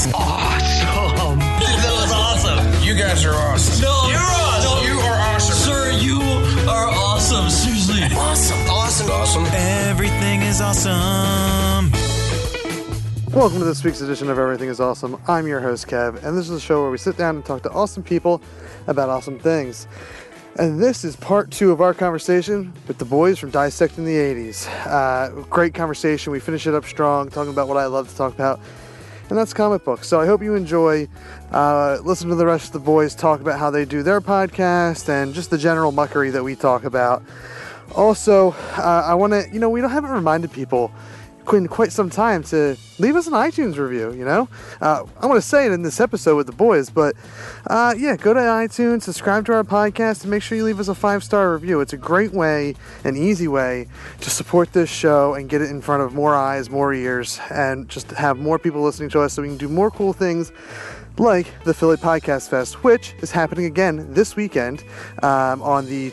awesome. Awesome. That was awesome. You guys are awesome. No, You're awesome. no. You are awesome. Sir, you are awesome. Seriously. Awesome. Awesome. Awesome. Everything is awesome. Welcome to this week's edition of Everything is Awesome. I'm your host, Kev, and this is a show where we sit down and talk to awesome people about awesome things. And this is part two of our conversation with the boys from Dissecting the 80s. Uh, great conversation. We finish it up strong, talking about what I love to talk about, and that's comic books. So I hope you enjoy. Uh, listen to the rest of the boys talk about how they do their podcast and just the general muckery that we talk about. Also, uh, I want to, you know, we don't haven't reminded people in quite some time to leave us an iTunes review. You know, uh, I want to say it in this episode with the boys, but uh, yeah, go to iTunes, subscribe to our podcast, and make sure you leave us a five star review. It's a great way, an easy way to support this show and get it in front of more eyes, more ears, and just have more people listening to us, so we can do more cool things like the Philly Podcast Fest, which is happening again this weekend um, on the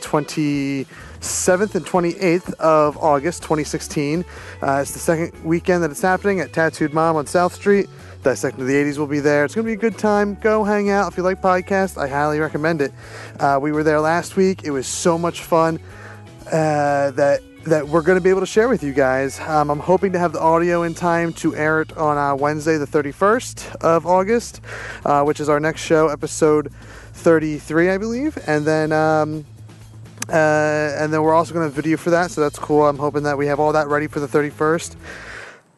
27th and 28th of August 2016. Uh, it's the second weekend that it's happening at Tattooed Mom on South Street. Dissecting the 80s will be there. It's going to be a good time. Go hang out. If you like podcasts, I highly recommend it. Uh, we were there last week. It was so much fun uh, that that we're going to be able to share with you guys. Um, I'm hoping to have the audio in time to air it on uh, Wednesday, the 31st of August, uh, which is our next show, episode 33, I believe. And then, um, uh, and then we're also going to video for that, so that's cool. I'm hoping that we have all that ready for the 31st.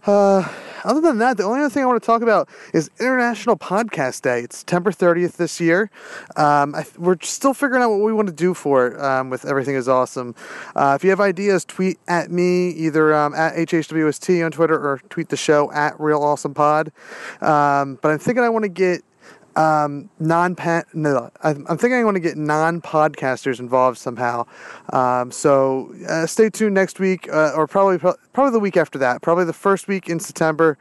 Uh, other than that, the only other thing I want to talk about is International Podcast Day. It's September 30th this year. Um, I, we're still figuring out what we want to do for it um, with Everything is Awesome. Uh, if you have ideas, tweet at me, either um, at HHWST on Twitter or tweet the show at Real Awesome Pod. Um, but I'm thinking I want to get um, non no, I'm thinking I want to get non podcasters involved somehow. Um, so uh, stay tuned next week, uh, or probably probably the week after that. Probably the first week in September,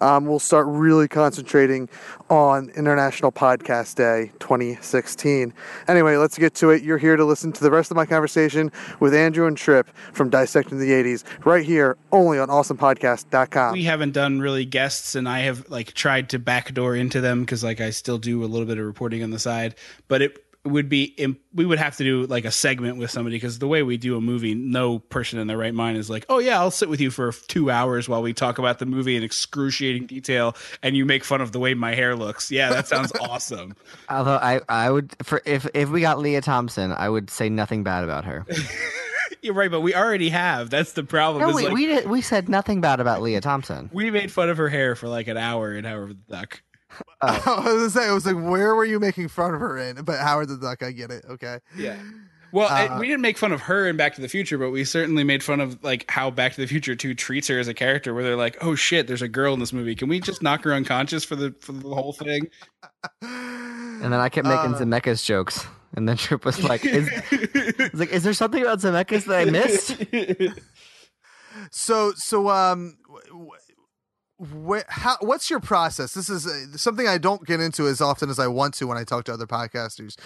um, we'll start really concentrating on International Podcast Day 2016. Anyway, let's get to it. You're here to listen to the rest of my conversation with Andrew and Trip from Dissecting the 80s, right here, only on AwesomePodcast.com. we haven't done really guests and i have like tried to backdoor into them because like i still do a little bit of reporting on the side but it would be imp- we would have to do like a segment with somebody because the way we do a movie no person in their right mind is like oh yeah i'll sit with you for two hours while we talk about the movie in excruciating detail and you make fun of the way my hair looks yeah that sounds awesome Although I, I would for if if we got Lea Thompson, I would say nothing bad about her. you're right but we already have that's the problem No, we like, we, did, we said nothing bad about Lea Thompson. we made fun of her hair for like an hour in Howard the Duck. I was gonna say, I was like, where were you making fun of her in? But Howard the Duck, I get it. Okay. Yeah. Well, I- Uh, we didn't make fun of her in Back to the Future, but we certainly made fun of like how Back to the Future 2 treats her as a character where they're like, "Oh shit, there's a girl in this movie. Can we just knock her unconscious for the for the whole thing?" And then I kept making Uh, Zemeckis jokks, and then Trip was like, is, was like, "Is there something about Zemeckis that I missed?" So, so, um, how, what's your process? This is uh, something I don't get into as often as I want to when I talk to other podcasters.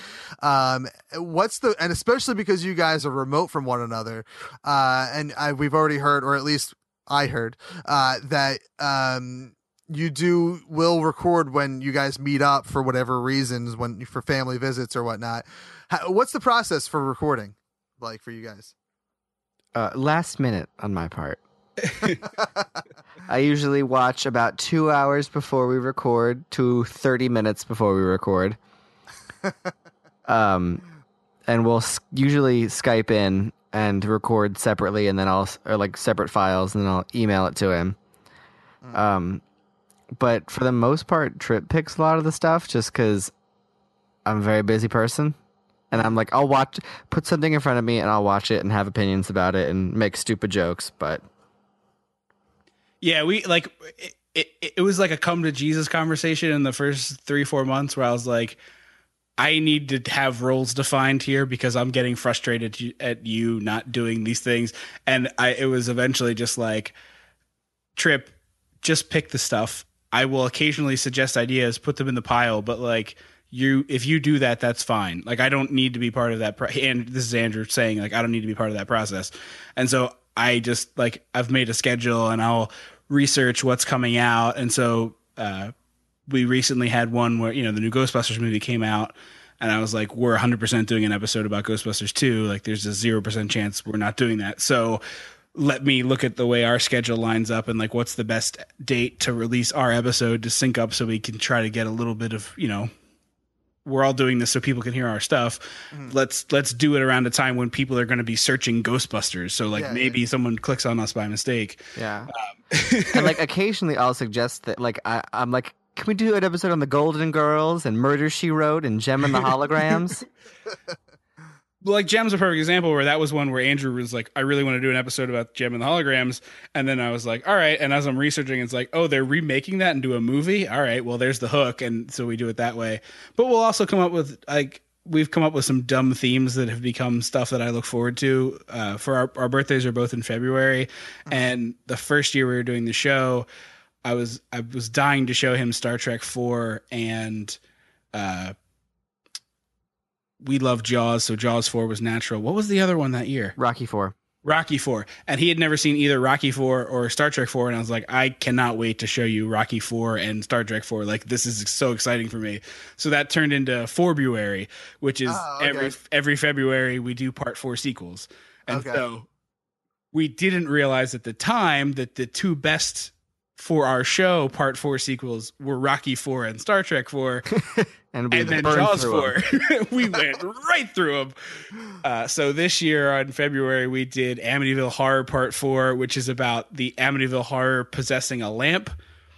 Um, what's the, and especially because you guys are remote from one another, uh, and I, we've already heard, or at least I heard, uh, that, um, you do will record when you guys meet up for whatever reasons when for family visits or whatnot. How, what's the process for recording like for you guys? Uh, last minute on my part. I usually watch about two hours before we record to 30 minutes before we record. um, and we'll usually Skype in and record separately, and then I'll or like separate files, and then I'll email it to him. Um, but for the most part, Trip picks a lot of the stuff just because I'm a very busy person. And I'm like, I'll watch, put something in front of me, and I'll watch it and have opinions about it and make stupid jokes. But Yeah, we like it, it, it was like a come to Jesus conversation in the first 3-4 months where I was like I need to have roles defined here because I'm getting frustrated at you not doing these things and I it was eventually just like trip just pick the stuff. I will occasionally suggest ideas, put them in the pile, but like you if you do that that's fine. Like I don't need to be part of that pro- and this is Andrew saying like I don't need to be part of that process. And so I just like I've made a schedule and I'll research what's coming out and so uh we recently had one where you know the new Ghostbusters movie came out, and I was like, we're 100 percent doing an episode about Ghostbusters 2. Like, there's a zero percent chance we're not doing that. So let me look at the way our schedule lines up and like what's the best date to release our episode to sync up so we can try to get a little bit of you know we're all doing this so people can hear our stuff. Mm-hmm. Let's let's do it around a time when people are going to be searching Ghostbusters. So like Yeah, maybe someone clicks on us by mistake. Yeah. And like occasionally I'll suggest that like I, I'm like, can we do an episode on the Golden Girls and Murder She Wrote and Jem and the Holograms? like Jem's a perfect example where that was one where Andrew was like, I really want to do an episode about Jem and the holograms. And then I was like, all right. And as I'm researching, it's like, oh, they're remaking that into a movie. All right. Well, there's the hook. And so we do it that way. But we'll also come up with like, we've come up with some dumb themes that have become stuff that I look forward to. Uh, for our, our birthdays are both in February. And the first year we were doing the show, I was, I was dying to show him Star Trek 4 and, uh, we love Jaws, so Jaws 4 was natural. What was the other one that year? Rocky Four. Rocky 4. And he had never seen either Rocky 4 or Star Trek 4. And I was like, I cannot wait to show you Rocky 4 and Star Trek 4. Like, this is so exciting for me. So that turned into February, which is Oh, okay. every every February we do part four sequels. And Okay. so we didn't realize at the time that the two best for our show part four sequels were Rocky 4 and Star Trek 4 And we and then Jaws four. we went right through them. Uh, so this year on February we did Amityville Horror Part Four, which is about the Amityville Horror possessing a lamp,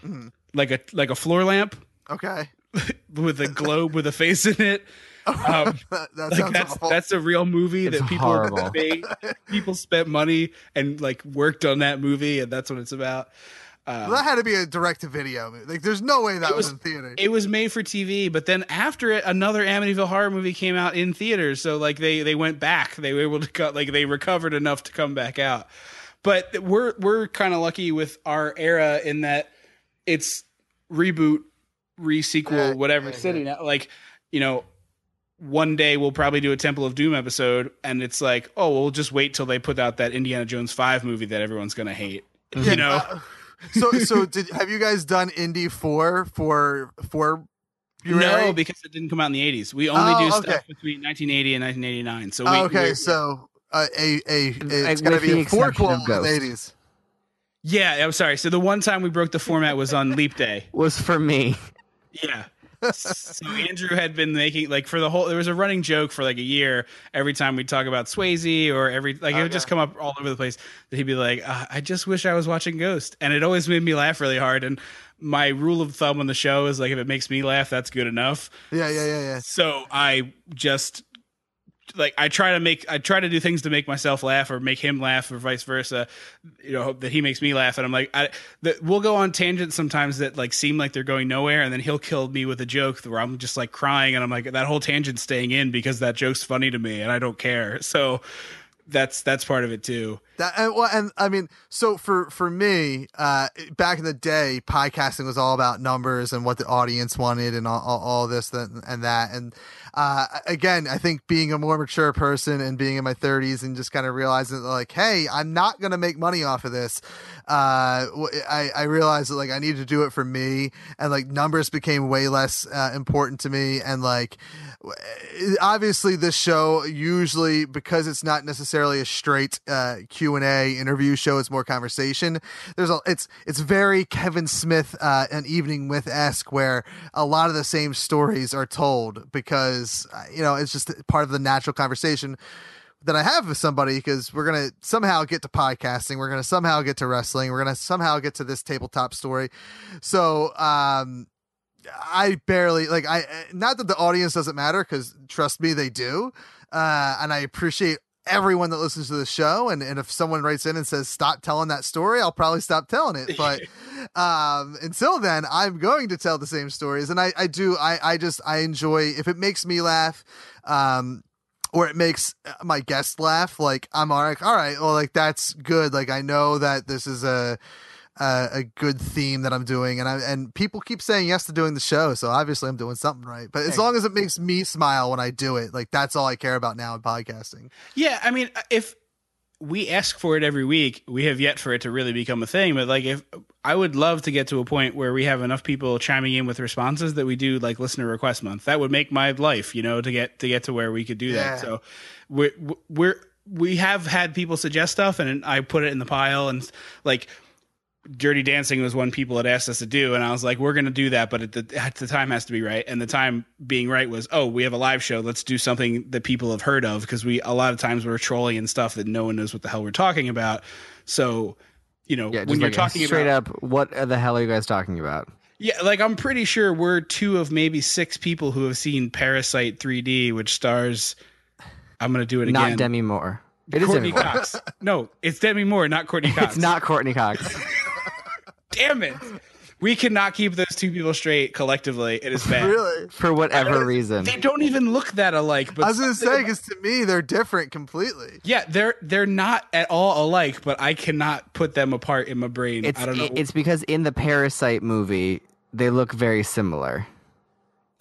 Mm-hmm. like a like a floor lamp Okay. with a globe with a face in it. Um, That, that like that's awful. that's a real movie It's that people made. People spent money and like worked on that movie, and that's what it's about. Well, that had to be a direct to video movie. Like, there's no way that was, was- in theater. it was made for TV, but then after it, another Amityville horror movie came out in theaters. So like they they went back. They were able to cut like they recovered enough to come back out. But we're we're kind of lucky with our era in that it's reboot, re-sequel, Yeah, whatever city now. Like you know, one day we'll probably do a Temple of Doom episode, and it's like, oh, we'll just wait till they put out that Indiana Jones five movie that everyone's gonna hate. Yeah, You know. uh, so, so did have you guys done Indy Four for for? No, because it didn't come out in the 80s. We only Oh, do okay. stuff between 1980 and 1989. So we, Oh, okay, we're- so uh, a a it's gonna be a exception forequel of in the eighties. yeah, I'm sorry. So the one time we broke the format was on Leap Day. Was for me. Yeah. So Andrew had been making like for the whole there was a running joke for like a year every time we talk about Swayze or every like it would just come up all over the place that he'd be like uh, I just wish I was watching Ghost. And it always made me laugh really hard. And my rule of thumb on the show is like if it makes me laugh that's good enough. Yeah, yeah, yeah, yeah. so I just like I try to make I try to do things to make myself laugh or make him laugh or vice versa. You know hope that he makes me laugh, and I'm like, I, we'll go on tangents sometimes that like seem like they're going nowhere, and then he'll kill me with a joke where I'm just like crying, and I'm like that whole tangent's staying in because that joke's funny to me, and I don't care. So that's that's part of it too. That and, well, and I mean, so for for me, uh, back in the day, podcasting was all about numbers and what the audience wanted and all, all, all this that, and that. And uh, again, I think being a more mature person and being in my 30s and just kind of realizing like, hey, I'm not gonna make money off of this. Uh, I, I realized that like I needed to do it for me, and like numbers became way less uh, important to me, and like obviously this show usually because it's not necessarily a straight uh, Q and A interview show, it's more conversation. There's a it's it's very Kevin Smith uh, an evening with esque where a lot of the same stories are told because uh, you know it's just part of the natural conversation that I have with somebody because we're gonna somehow get to podcasting, we're gonna somehow get to wrestling, we're gonna somehow get to this tabletop story. So um I barely like I not that the audience doesn't matter because trust me they do, uh, and I appreciate everyone that listens to the show. And and if someone writes in and says stop telling that story, I'll probably stop telling it. But um, until then, I'm going to tell the same stories, and I I do I I just I enjoy if it makes me laugh. Um, or it makes uh, my guest laugh like i'm all right all right well like that's good. Like i know that this is a a, a good theme that i'm doing and i and people keep saying yes to doing the show so obviously i'm doing something right but as long as it makes me smile when i do it like that's all i care about now in podcasting. Yeah, I mean, uh, if we ask for it every week, we have yet for it to really become a thing. But like, if I would love to get to a point where we have enough people chiming in with responses that we do like listener request month. That would make my life, you know, to get to get to where we could do Yeah. that. So we're we're we have had people suggest stuff, and I put it in the pile, and like. Dirty Dancing was one people had asked us to do, and I was like, "We're going to do that, but at the, at the time has to be right." And the time being right was, "Oh, we have a live show. Let's do something that people have heard of." Because we a lot of times we're trolling and stuff that no one knows what the hell we're talking about. So, you know, Yeah, when you're like, talking straight about, up, what the hell are you guys talking about? yeah, like I'm pretty sure we're two of maybe six people who have seen Parasite 3D, which stars. I'm going to do it again. Not. Demi Moore. It is Courteney Demi Moore. Cox. No, it's Demi Moore, not Courteney Cox. It's not Courteney Cox. Damn it. We cannot keep those two people straight collectively. It is bad. Really? for whatever reason. They don't even look that alike. But I was gonna say because to me they're different completely. yeah, they're they're not at all alike, but I cannot put them apart in my brain. It's I don't know. it's because in the Parasite movie they look very similar.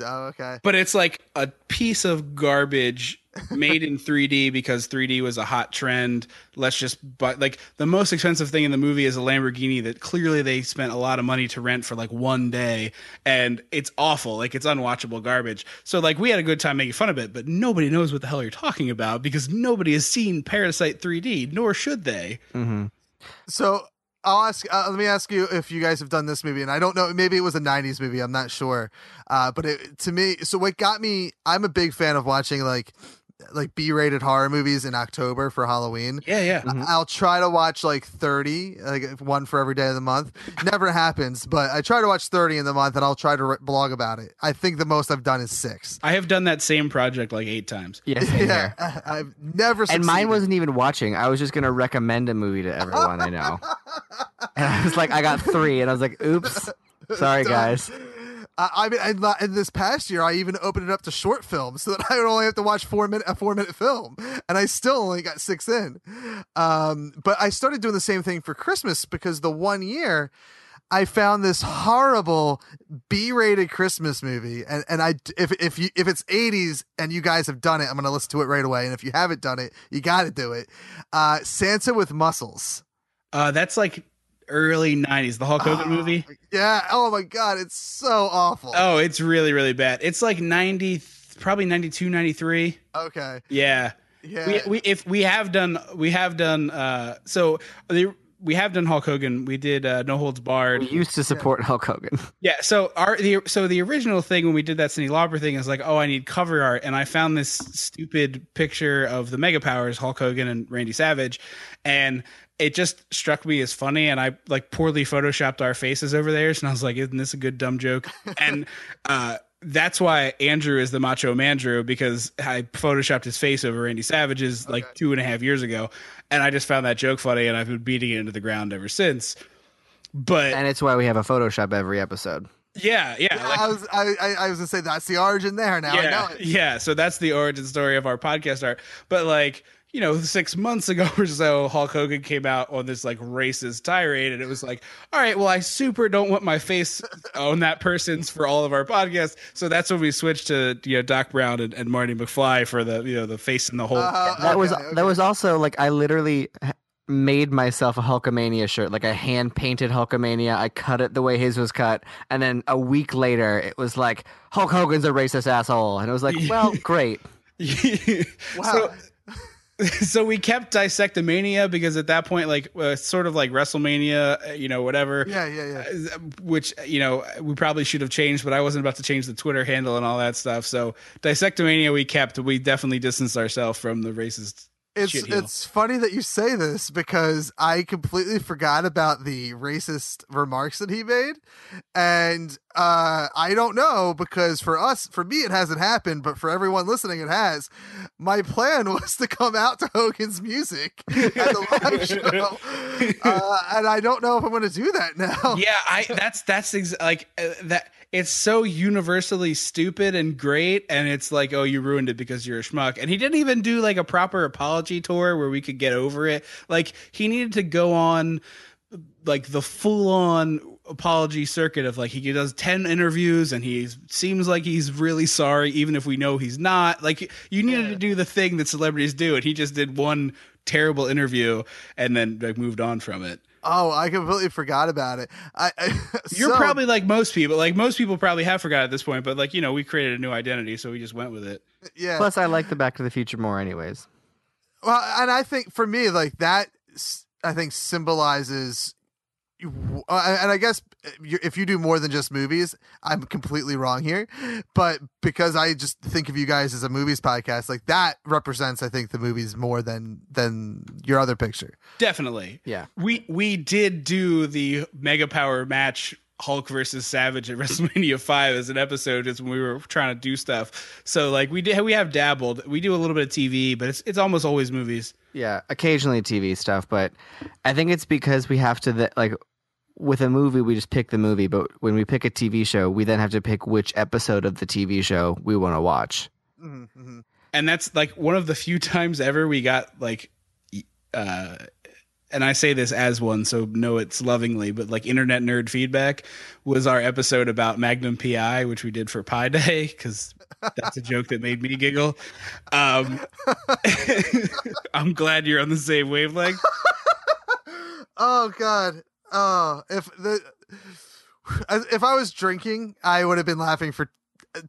Oh, okay. but it's like a piece of garbage made in 3D because 3D was a hot trend. Let's just but like the most expensive thing in the movie is a Lamborghini that clearly they spent a lot of money to rent for like one day and it's awful. Like it's unwatchable garbage. So like we had a good time making fun of it, but nobody knows what the hell you're talking about because nobody has seen Parasite 3D, nor should they. Mm-hmm. So I'll ask. Uh, let me ask you if you guys have done this movie, and I don't know. Maybe it was a '90s movie. I'm not sure. Uh, but it, to me, so what got me? I'm a big fan of watching like like B-rated horror movies in October for Halloween. Yeah, yeah. I- mm-hmm. I'll try to watch like 30, like one for every day of the month. Never happens, but I try to watch 30 in the month and I'll try to re- blog about it. I think the most I've done is six. I have done that same project like 8 times. Yeah, same Yeah, here. I've never And mine wasn't even watching. I was just gonna recommend a movie to everyone I know. And I was like, I got three, and I was like, oops. Sorry, guys. I, mean, and this past year, I even opened it up to short films so that I would only have to watch four minute a four minute film, and I still only got six in. Um, but I started doing the same thing for Christmas because the one year I found this horrible B-rated Christmas movie, and and I if if you if it's 80s and you guys have done it, I'm gonna listen to it right away. And if you haven't done it, you got to do it. Uh, Santa with muscles. Uh, that's like early 90s, the Hulk Hogan movie. Yeah. Oh my god, it's so awful. Oh, it's really, really bad. It's like 90, probably 92, 93. Okay. Yeah. Yeah. We, we, if we have done, we have done, uh, so the, we have done Hulk Hogan. We did, uh, No Holds Barred. We used to support Hulk Hogan. Yeah. So our the so the original thing when we did that Cyndi Lauper thing is like, oh, I need cover art, and I found this stupid picture of the Mega Powers, Hulk Hogan and Randy Savage, and it just struck me as funny, and I like poorly photoshopped our faces over theirs, and I was like, isn't this a good dumb joke? and uh, that's why Andrew is the Macho Mandrew because I photoshopped his face over Randy Savage's like two and a half years ago, and I just found that joke funny, and I've been beating it into the ground ever since. But And it's why we have a Photoshop every episode. yeah, yeah, like- I was I, I, was gonna say that's the origin there. Now I yeah, know it. yeah. So that's the origin story of our podcast art. But like, you know, six months ago or so, Hulk Hogan came out on this like racist tirade, and it was like, all right, well, I super don't want my face on that person's for all of our podcasts. So that's when we switched to you know Doc Brown and, and Marty McFly for the you know the face in the hole. Uh, That was okay, okay. that was also like I literally made myself a Hulkamania shirt. Like a hand painted Hulkamania. I cut it the way his was cut, and then a week later it was like Hulk Hogan's a racist asshole, and it was like, well, great. Wow. So, so we kept Dissectomania because at that point, like, uh, sort of like WrestleMania, uh, you know, whatever. yeah, yeah, yeah. Uh, which you know we probably should have changed, but I wasn't about to change the Twitter handle and all that stuff. So dissectomania we kept. We definitely distanced ourselves from the racist. It's it's funny that you say this because I completely forgot about the racist remarks that he made, and uh, I don't know because for us, for me, it hasn't happened, but for everyone listening, it has. My plan was to come out to Hogan's music at the live show, uh, and I don't know if I'm going to do that now. yeah, I that's that's ex- like uh, that. It's so universally stupid and great, and it's like, oh, you ruined it because you're a schmuck. And he didn't even do like a proper apology tour where we could get over it. Like he needed to go on like the full on apology circuit of like he does 10 interviews and he seems like he's really sorry even if we know he's not like you needed to do the thing that celebrities do and he just did one terrible interview and then like moved on from it Oh, I completely forgot about it. I, I You're so- probably like most people. Like most people probably have forgot at this point, but like you know, we created a new identity, so we just went with it. yeah. Plus, I like the Back to the Future more, anyways. Well, and I think for me, like that, I think symbolizes. You- uh, And I guess if you do more than just movies, I'm completely wrong here. But because I just think of you guys as a movies podcast, like that represents, I think, the movies more than than your other picture. Definitely. Yeah. We we did do the mega power match Hulk versus Savage at WrestleMania five as an episode is when we were trying to do stuff. So like we did we have dabbled. We do a little bit of TV, but it's it's almost always movies. Yeah, occasionally TV stuff, but I think it's because we have to th- like with a movie we just pick the movie, but when we pick a TV show, we then have to pick which episode of the TV show we want to watch. Mm-hmm. and that's like one of the few times ever we got like uh and I say this as one, so know it's lovingly, but like internet nerd feedback was our episode about Magnum PI, which we did for Pi Day, because that's a joke that made me giggle. Um, I'm glad you're on the same wavelength. Oh God. Oh, if the if I was drinking, I would have been laughing for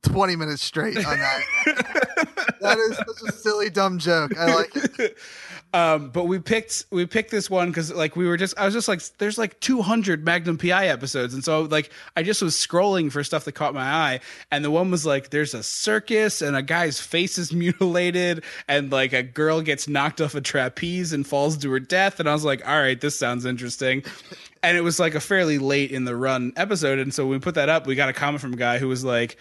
20 minutes straight on that. that is such a silly, dumb joke. I like it. Um, but we picked we picked this one because like we were just I was just like there's like 200 Magnum PI episodes, and so like I just was scrolling for stuff that caught my eye, and the one was like there's a circus and a guy's face is mutilated, and like a girl gets knocked off a trapeze and falls to her death, and I was like, all right, this sounds interesting. And it was like a fairly late in the run episode, and so when we put that up, we got a comment from a guy who was like,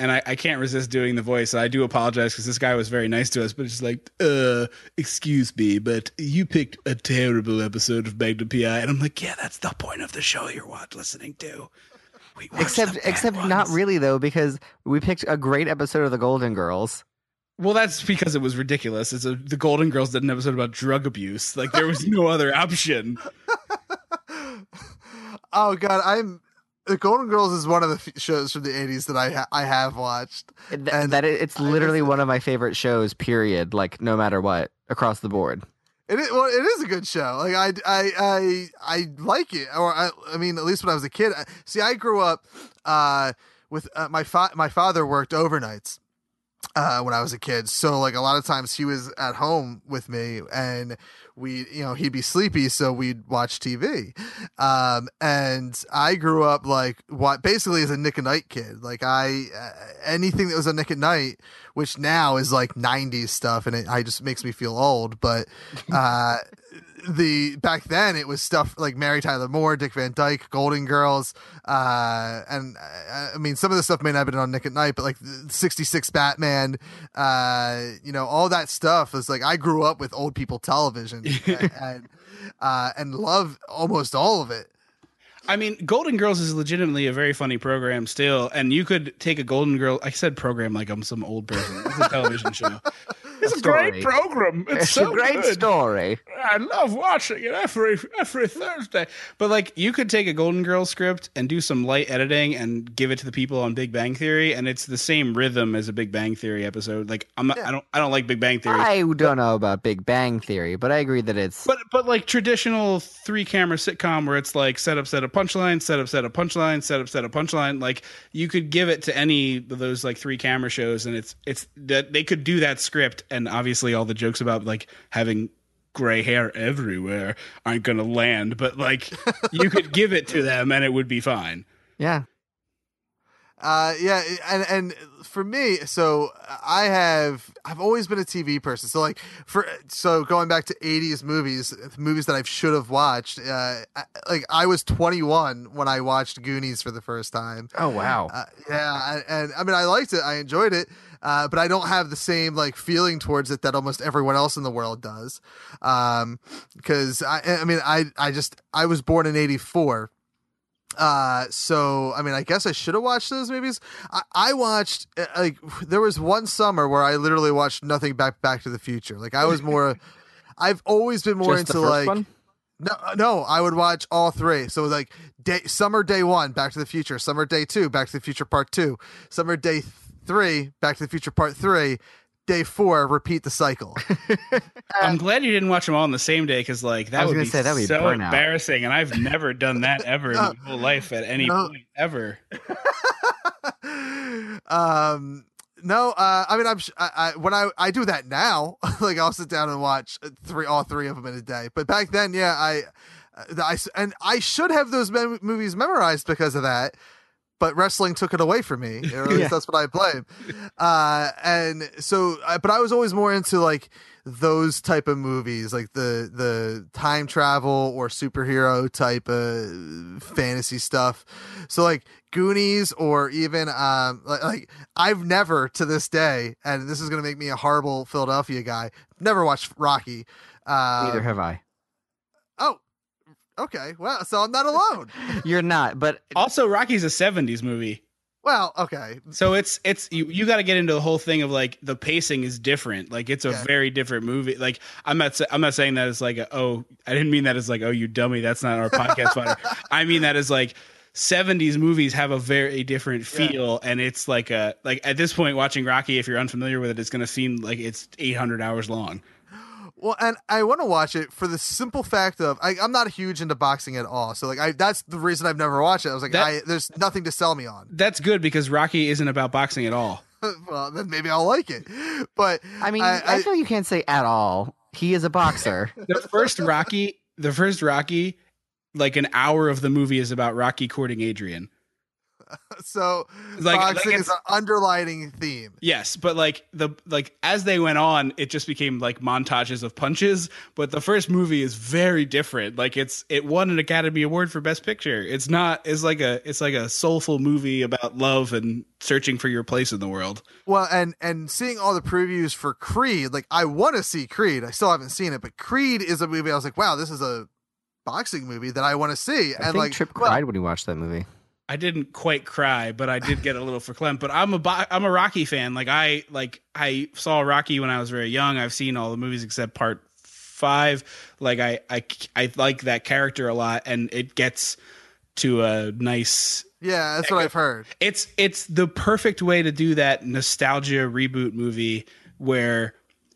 and I, I can't resist doing the voice. I do apologize because this guy was very nice to us, but it's like, uh, excuse me, but you picked a terrible episode of Magnum PI, and I'm like, yeah, that's the point of the show you're watch, listening to. Except except not really though because we picked a great episode of The Golden Girls. Well, that's because it was ridiculous. It's a, the Golden Girls did an episode about drug abuse. Like there was no other option. Oh God, I'm. The Golden Girls is one of the f- shows from the '80s that I ha- I have watched. Th- And that it- it's literally one of my favorite shows. Period. Like no matter what, across the board. It is, well, it is a good show. Like I, I, I, I like it. Or I, I mean, at least when I was a kid. I- See, I grew up uh, with uh, my fa- my father worked overnights uh, when I was a kid. So like a lot of times he was at home with me, and we, you know, he'd be sleepy, so we'd watch TV. Um, and I grew up like what basically as a Nick at Nite kid. Like I, uh, anything that was a Nick at Nite, which now is like '90s stuff, and it I just makes me feel old. But uh, the back then it was stuff like Mary Tyler Moore, Dick Van Dyke, Golden Girls, uh, and uh, I mean some of the stuff may not have been on Nick at Nite, but like '66 Batman, uh, you know, all that stuff is like I grew up with old people television and and, uh, and love almost all of it. I mean, Golden Girls is legitimately a very funny program still, and you could take a Golden Girl. I said program like I'm some old person. It's a television show. It's a Story. great program. It's, It's so a great good. story. I love watching it every every Thursday. But like, you could take a Golden Girls script and do some light editing and give it to the people on Big Bang Theory, and it's the same rhythm as a Big Bang Theory episode. Like, I'm not, I don't I don't like Big Bang Theory. I don't know about Big Bang Theory, but I agree that it's But but like traditional three camera sitcom where it's like set up, set up, punchline, set up, set up, punchline, set up, set up, punchline. Like you could give it to any of those like three camera shows, and it's it's that they could do that script, and obviously all the jokes about like having gray hair everywhere aren't going to land, but like you could give it to them and it would be fine. yeah. Uh, yeah, and and for me, so I have I've always been a TV person. So like for so going back to '80s movies, movies that I should have watched. Uh, I, like I was 21 when I watched Goonies for the first time. Oh wow. Uh, yeah, and, and I mean I liked it, I enjoyed it, uh, but I don't have the same like feeling towards it that almost everyone else in the world does. Um, because I I mean I I just I was born in '84. Uh, so I mean, I guess I should have watched those movies. I, I watched uh, like there was one summer where I literally watched nothing back Back to the Future. Like I was more, I've always been more Just into like one? no, no, I would watch all three. So like day summer day one, Back to the Future. Summer day two, Back to the Future Part two. Summer day three, Back to the Future Part three. day four, repeat the cycle. I'm glad you didn't watch them all on the same day because, like, that I was would gonna be say, that'd be so burnout. embarrassing. And I've never done that ever in my whole life at any No. point ever. um, no, uh, I mean, I'm sh- I, I, when I I do that now, like I'll sit down and watch three, all three of them in a day. But back then, yeah, I, uh, I s- and I should have those mem- movies memorized because of that. But wrestling took it away from me. Or at least Yeah. that's what I blame. Uh, and so, but I was always more into like those type of movies, like the the time travel or superhero type of fantasy stuff. So like Goonies or even um like, like I've never to this day, and this is gonna make me a horrible Philadelphia guy. Never watched Rocky. Uh, Neither have I. Okay. Well, so I'm not alone. You're not, but Also, Rocky's a 70s movie. well, okay. So it's it's you you got to get into the whole thing of like the pacing is different. Like it's a Yeah. very different movie. Like I'm not I'm not saying that as like a, oh I didn't mean that as like oh you dummy that's not our podcast fodder. I mean that as like 70s movies have a very different feel and it's like a like at this point watching Rocky if you're unfamiliar with it it's going to seem like it's 800 hours long. Well, and I want to watch it for the simple fact of I, I'm not huge into boxing at all. So like I that's the reason I've never watched it. I was like, That- I there's nothing to sell me on. That's good because Rocky isn't about boxing at all. well, then maybe I'll like it. But I mean, I- I, I- feel you can't say at all. He is a boxer. The first Rocky, the first Rocky like an hour of the movie is about Rocky courting Adrian. so Like- boxing like is an underlining theme. Yes, but like the like as they went on, it just became like montages of punches. But the first movie is very different. Like it's it won an Academy Award for Best Picture. It's not. It's like a it's like a soulful movie about love and searching for your place in the world. Well, and and seeing all the previews for Creed, like I want to see Creed. I still haven't seen it, but Creed is a movie. I was like, wow, this is a boxing movie that I want to see. I and think like, Trip well, cried when he watched that movie. I didn't quite cry, but I did get a little verklempt. But I'm a I'm a Rocky fan. Like I like I saw Rocky when I was very young. I've seen all the movies except part five. Like I I I like that character a lot, and it gets to a nice yeah, that's what I've heard. it's it's the perfect way to do that nostalgia reboot movie where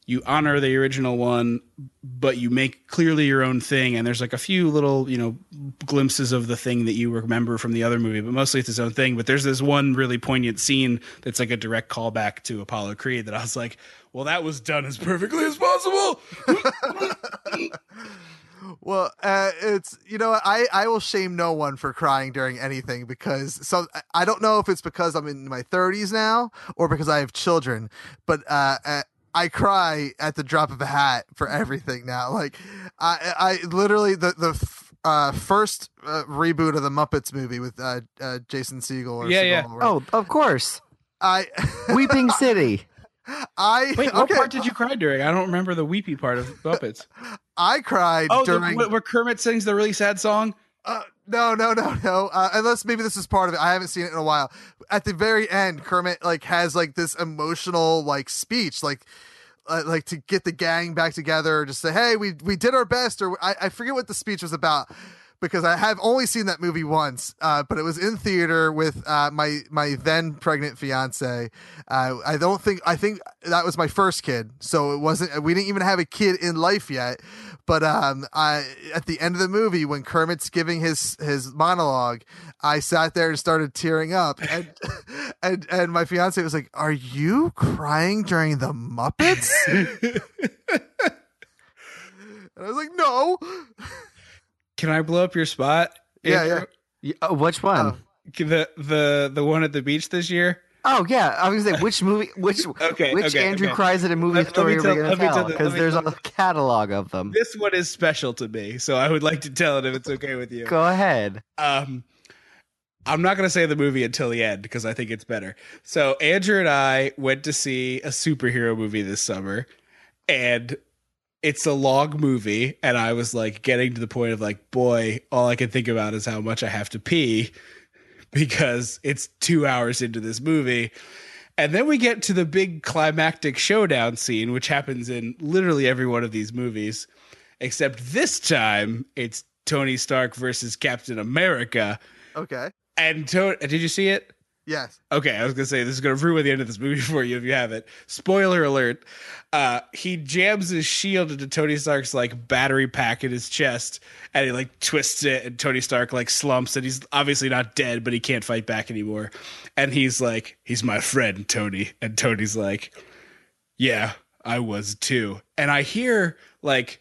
you honor the original one but you make clearly your own thing. And there's like a few little you know glimpses of the thing that you remember from the other movie but mostly it's his own thing. But there's this one really poignant scene that's like a direct callback to apollo creed that i was like well that was done as perfectly as possible. Well, uh, it's you know I I will shame no one for crying during anything because so I don't know if it's because I'm in my 30s now or because I have children, but uh, uh I cry at the drop of a hat for everything now. Like I I literally the the f- uh, first uh, reboot of the Muppets movie with uh, uh, Jason Segel or Yeah, yeah. Segel or- Oh, of course. I Weeping City. I wait what part did you cry during i don't remember the weepy part of muppets I cried oh the, during where kermit sings the really sad song Uh, no, no, no, no. Uh, unless maybe this is part of it. I haven't seen it in a while. At the very end, Kermit like has like this emotional like speech, like uh, like to get the gang back together, just say, "Hey, we we did our best," or I, I forget what the speech was about. Because I have only seen that movie once, uh, but it was in theater with uh, my my then pregnant fiance. Uh, I don't think I think that was my first kid, so it wasn't. We didn't even have a kid in life yet. But um, I at the end of the movie when Kermit's giving his his monologue, I sat there and started tearing up, and and and my fiance was like, "Are you crying during the Muppets?" and I was like, "No." Can I blow up your spot? Yeah, Andrew? Y- oh, which one? The the the one at the beach this year. Oh yeah, I was gonna say which movie, which Okay, which okay, Andrew okay. cries at a movie Let- let story me are tell- we gonna tell tell? the- Because there's tell a catalog of them. This one is special to me, so I would like to tell it if it's okay with you. Go ahead. Um, I'm not gonna say the movie until the end because I think it's better. So Andrew and I went to see a superhero movie this summer, and it's a long movie, and I was like getting to the point of like, boy, all I can think about is how much I have to pee because it's two hours into this movie. And then we get to the big climactic showdown scene, which happens in literally every one of these movies, except this time it's Tony Stark versus Captain America. Okay. And to- did you see it? Yes. Okay, I was gonna say this is gonna ruin the end of this movie for you if you haven't. Spoiler alert: uh, he jams his shield into Tony Stark's like battery pack in his chest, and he like twists it, and Tony Stark like slumps, and he's obviously not dead, but he can't fight back anymore. And he's like, "He's my friend, Tony," and Tony's like, "Yeah, I was too." And I hear like.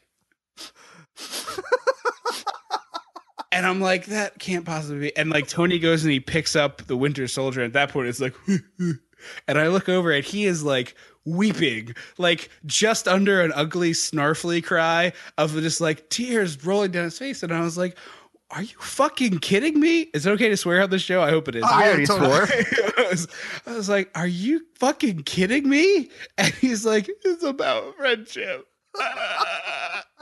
And I'm like, that can't possibly be. And like Tony goes and he picks up the Winter Soldier. At that point, it's like, and I look over and he is like weeping, like just under an ugly, snarfly cry of just like tears rolling down his face. And I was like, are you fucking kidding me? Is it okay to swear on the show? I hope it is. Oh, I already totally. swore. I, was, I was like, are you fucking kidding me? And he's like, it's about friendship.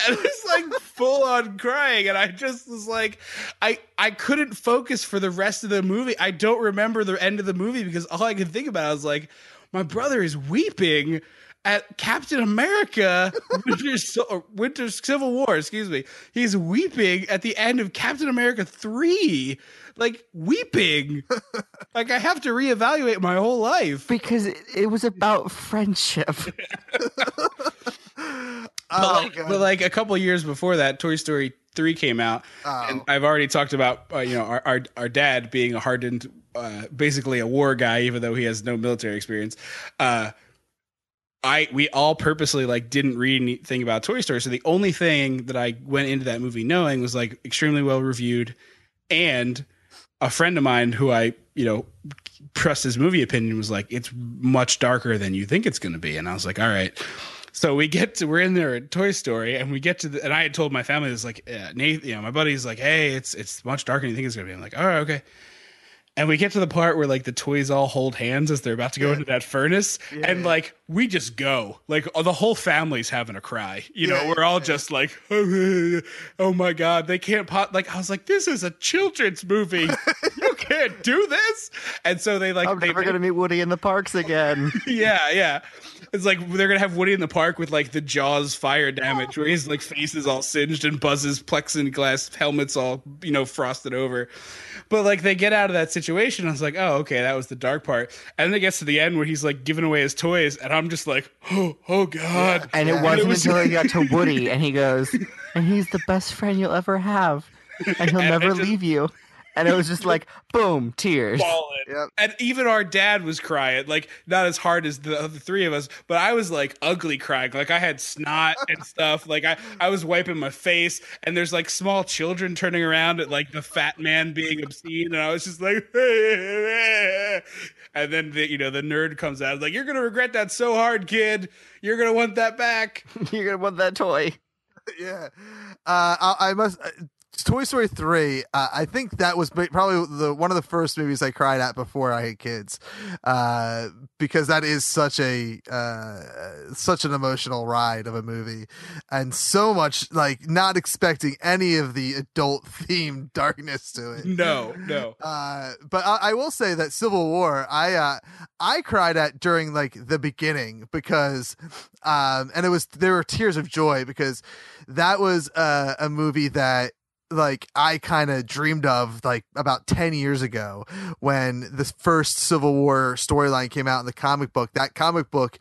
and it's like full on crying and i just was like i i couldn't focus for the rest of the movie. I don't remember the end of the movie because all i could think about was like my brother is weeping at captain america winter, winter civil war excuse me. He's weeping at the end of captain america 3 like weeping. Like i have to reevaluate my whole life. Because it, it was about friendship. but, Oh, like, God. but like a couple years before that, Toy Story three came out, Oh. and I've already talked about uh, you know our, our our dad being a hardened, uh, basically a war guy, even though he has no military experience. Uh, I we all purposely like didn't read anything about Toy Story, so the only thing that I went into that movie knowing was like extremely well reviewed, and a friend of mine who I you know trust his movie opinion was like it's much darker than you think it's going to be, and I was like, all right. So we get to we're in there at Toy Story, and we get to the and I had told my family this like uh, Nathan, you know, my buddy's like, hey, it's it's much darker than you think it's gonna be. I'm like, all right, okay. And we get to the part where like the toys all hold hands as they're about to go into that furnace, and like we just go, like the whole family's having a cry. You know, Yeah, we're all just like, oh my god, they can't pot. Like I was like, this is a children's movie. you can't do this. And so they like I'm they never gonna meet Woody in the parks again. yeah, yeah. It's like they're gonna have Woody in the park with like the Jaws fire damage, where his like face is all singed and Buzz's plexiglass helmet's all you know frosted over. But like they get out of that situation, I was like, oh, okay, that was the dark part. And then it gets to the end where he's like giving away his toys, and I'm just like, oh, oh god. And it wasn't It was- until he got to Woody and he goes, and he's the best friend you'll ever have, and he'll And never I just- leave you. And it was just like, boom, tears. Yep. And even our dad was crying, like not as hard as the other three of us, but I was like ugly crying. Like I had snot and stuff. Like I, I was wiping my face, and there's like small children turning around at like the fat man being obscene, and I was just like, and then the you know the nerd comes out, like you're gonna regret that so hard, kid. You're gonna want that back. You're gonna want that toy. yeah. Uh, I, I must. Toy Story three. Uh, I think that was probably the one of the first movies I cried at before I had kids, uh, because that is such a uh, such an emotional ride of a movie, and so much like not expecting any of the adult themed darkness to it. No, no. Uh, but I, I will say that Civil War, I uh, I cried at during like the beginning because, um, and it was there were tears of joy because that was uh, a movie that like I kind of dreamed of like about 10 years ago when the first Civil War storyline came out in the comic book. That comic book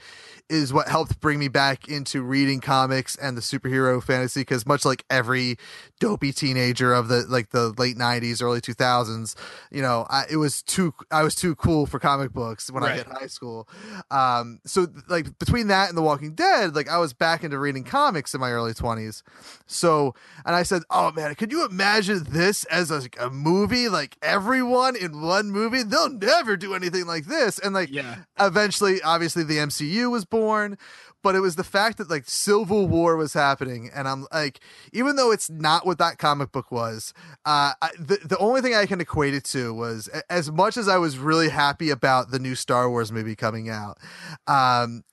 is what helped bring me back into reading comics and the superhero fantasy because much like every dopey teenager of the like the late 90s early 2000s you know I, it was too i was too cool for comic books when i hit high school. Um so like between that and the walking dead like i was back into reading comics in my early 20s so and i said oh man could you imagine this as a, a movie? Like everyone in one movie they'll never do anything like this. And like Yeah. eventually obviously the MCU was born but it was the fact that like Civil War was happening. And I'm like even though it's not what that comic book was uh I, the the only thing I can equate it to was as much as I was really happy about the new Star Wars movie coming out um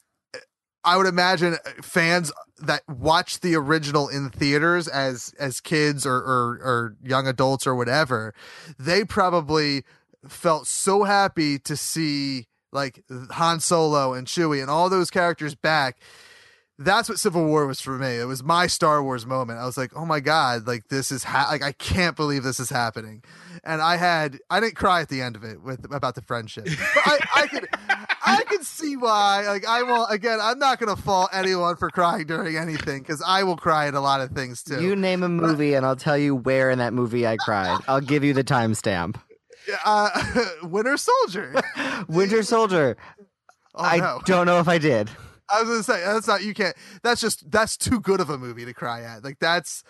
I would imagine uh, fans that watched the original in theaters as as kids or, or or young adults or whatever, they probably felt so happy to see like Han Solo and Chewie and all those characters back that's what Civil War was for me. It was my Star Wars moment. I was like, oh my god, like this is ha- like I can't believe this is happening, and I had I didn't cry at the end of it with about the friendship, but I, I could I can see why. Like I will again, I'm not gonna fault anyone for crying during anything because I will cry at a lot of things too. You name a movie, and I'll tell you where in that movie I cried. I'll give you the timestamp. uh, Winter Soldier. Winter Soldier. Oh, I no. don't know if I did. I was gonna say that's not you can't. That's just that's too good of a movie to cry at. Like that's.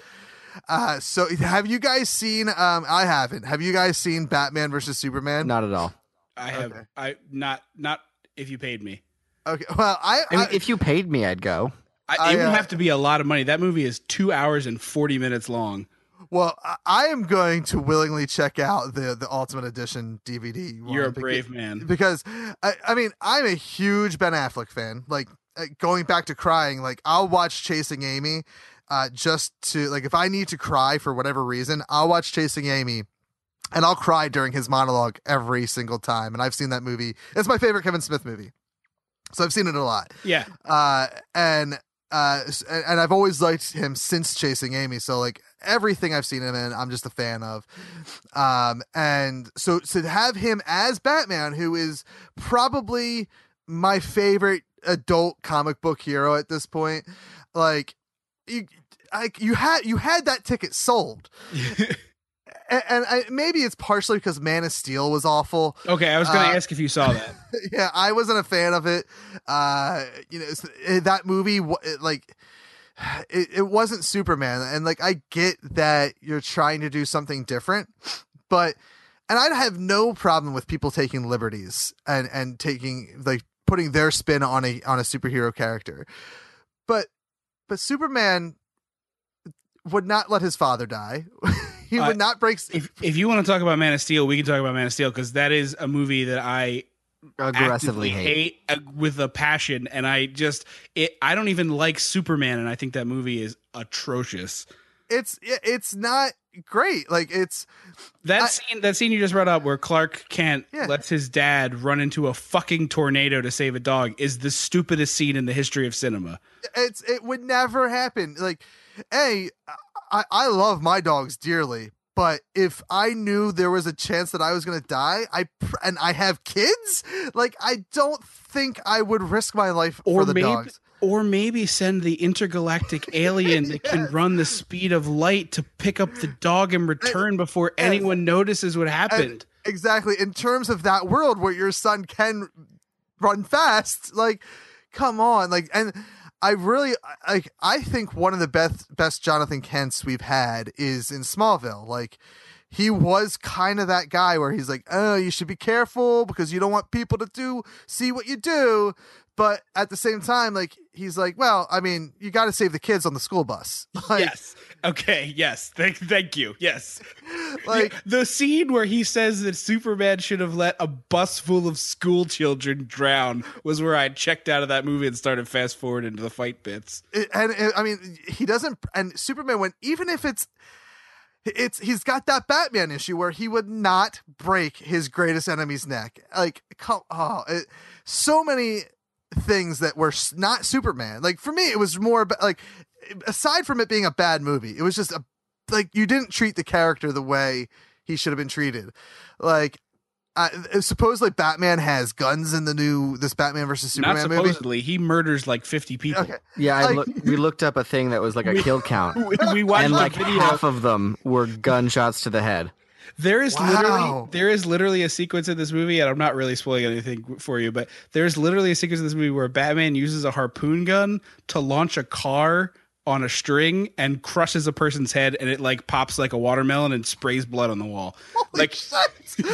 Uh, so have you guys seen? Um, I haven't. Have you guys seen Batman versus Superman? Not at all. I have Okay. I not not if you paid me. Okay. Well, I, I mean, I if you paid me, I'd go. I, I, it would uh, have to be a lot of money. That movie is two hours and forty minutes long. well, I- I am going to willingly check out the the Ultimate Edition DVD. You're a beca- brave man. because I, I mean I'm a huge Ben Affleck fan. Like uh, going back to crying, like I'll watch Chasing Amy, uh, just to like if I need to cry for whatever reason, I'll watch Chasing Amy. And I'll cry during his monologue every single time. And I've seen that movie. It's my favorite Kevin Smith movie. So I've seen it a lot. Yeah, Uh, and uh, and I've always liked him since Chasing Amy. So like everything I've seen him in, I'm just a fan of. Um, and so to have him as Batman, who is probably my favorite adult comic book hero at this point, like you, like you had you had that ticket sold. And, and I, maybe it's partially because Man of Steel was awful Okay, I was going to Uh, ask if you saw that. yeah, I wasn't a fan of it. Uh, you know, it- that movie, it, like, it, it wasn't Superman, and like, I get that you're trying to do something different, but, and I'd have no problem with people taking liberties and and taking like putting their spin on a on a superhero character, but but Superman would not let his father die. he Uh, would not break. If if you want to talk about Man of Steel, we can talk about Man of Steel because that is a movie that I Aggressively hate. uh, with a passion, and I just it. I don't even like Superman, and I think that movie is atrocious. It's it's not great. Like it's That I- scene, that scene you just brought up, where Clark Kent Yeah. lets his dad run into a fucking tornado to save a dog, is the stupidest scene in the history of cinema. it's it would never happen. Like, hey, I I love my dogs dearly, but if I knew there was a chance that I was gonna die, I pr- and I have kids, like I don't think I would risk my life Or for the maybe, dogs. or maybe send the intergalactic alien that can run the speed of light to pick up the dog and return before anyone notices what happened. Exactly. In terms of that world where your son can run fast, like, come on, like, and I really like. I think one of the best best Jonathan Kents we've had is in Smallville. Like, he was kind of that guy where he's like, "Oh, you should be careful because you don't want people to do see what you do." But at the same time, like he's like, "Well, I mean, you got to save the kids on the school bus." Like, yes. Okay. Yes. Thank. Thank you. Yes. like the scene where he says that Superman should have let a bus full of school children drown was where I checked out of that movie and started fast forward into the fight bits. it- and it, I mean, he doesn't. And Superman, when even if it's, it's he's got that Batman issue where he would not break his greatest enemy's neck. Like, come, oh, it, so many things that were not Superman. Like for me, it was more about like, aside from it being a bad movie, it was just a like you didn't treat the character the way he should have been treated. Like. Uh, supposedly Batman has guns in the new this Batman versus Not Superman movie. supposedly, he murders like fifty people. Okay, Yeah, I Like- look, we looked up a thing that was like a kill count, We, we watched and like video. half of them were gunshots to the head. There is Wow. literally there is literally a sequence in this movie, and I'm not really spoiling anything for you, but there's literally a sequence in this movie where Batman uses a harpoon gun to launch a car on a string and crushes a person's head, and it like pops like a watermelon and sprays blood on the wall. like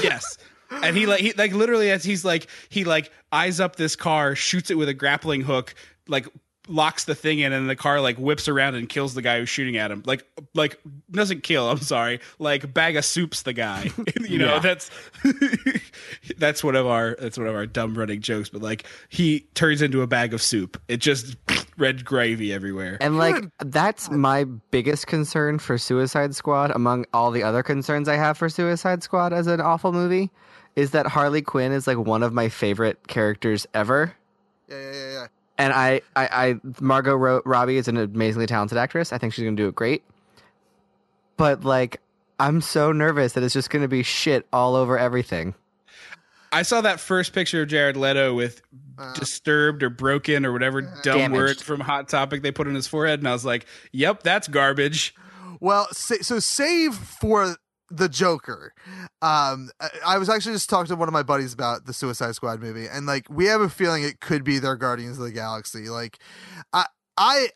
yes. And he like he like literally as he's like he like eyes up this car, shoots it with a grappling hook, like locks the thing in and the car like whips around and kills the guy who's shooting at him. Like like doesn't kill, I'm sorry. Like bag of soups the guy. you know, Yeah. that's that's one of our that's one of our dumb running jokes, but like he turns into a bag of soup. It just red gravy everywhere. And like that's my biggest concern for Suicide Squad among all the other concerns I have for Suicide Squad as an awful movie is that Harley Quinn is like one of my favorite characters ever. yeah, yeah, yeah, yeah. And I, I, I Margot Ro- Robbie is an amazingly talented actress. I think she's gonna do it great. But like, I'm so nervous that it's just gonna be shit all over everything. I saw that first picture of Jared Leto with uh. disturbed or broken or whatever uh. dumb Damaged. word from Hot Topic they put on his forehead, and I was like, "Yep, that's garbage." Well, so save for the Joker. Um, I- was actually just talking to one of my buddies about the Suicide Squad movie, and like we have a feeling it could be their Guardians of the Galaxy. Like, I, I,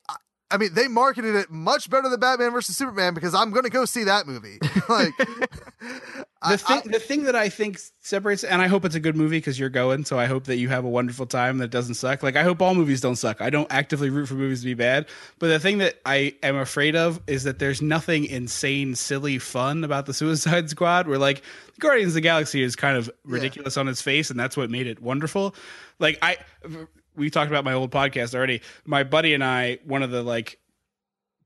I mean, they marketed it much better than Batman versus Superman because I'm going to go see that movie. like, I- The thing, the thing that I think separates, and I hope it's a good movie because you're going, so I hope that you have a wonderful time that doesn't suck. Like I hope all movies don't suck. I don't actively root for movies to be bad, but the thing that I am afraid of is that there's nothing insane, silly fun about the Suicide Squad. Where like Guardians of the Galaxy is kind of ridiculous on its face, and that's what made it wonderful. Like I, we talked about my old podcast already. My buddy and I, one of the like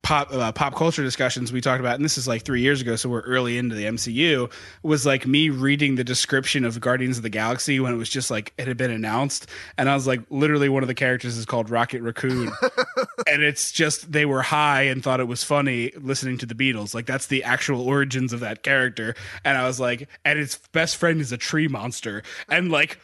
pop uh, pop culture discussions we talked about, and this is like three years ago, so we're early into the MCU. Was like me reading the description of Guardians of the Galaxy when it was just like it had been announced, and I was like, literally, one of the characters is called Rocket Raccoon, and it's just they were high and thought it was funny listening to the Beatles. Like that's the actual origins of that character, and I was like, and its best friend is a tree monster, and like.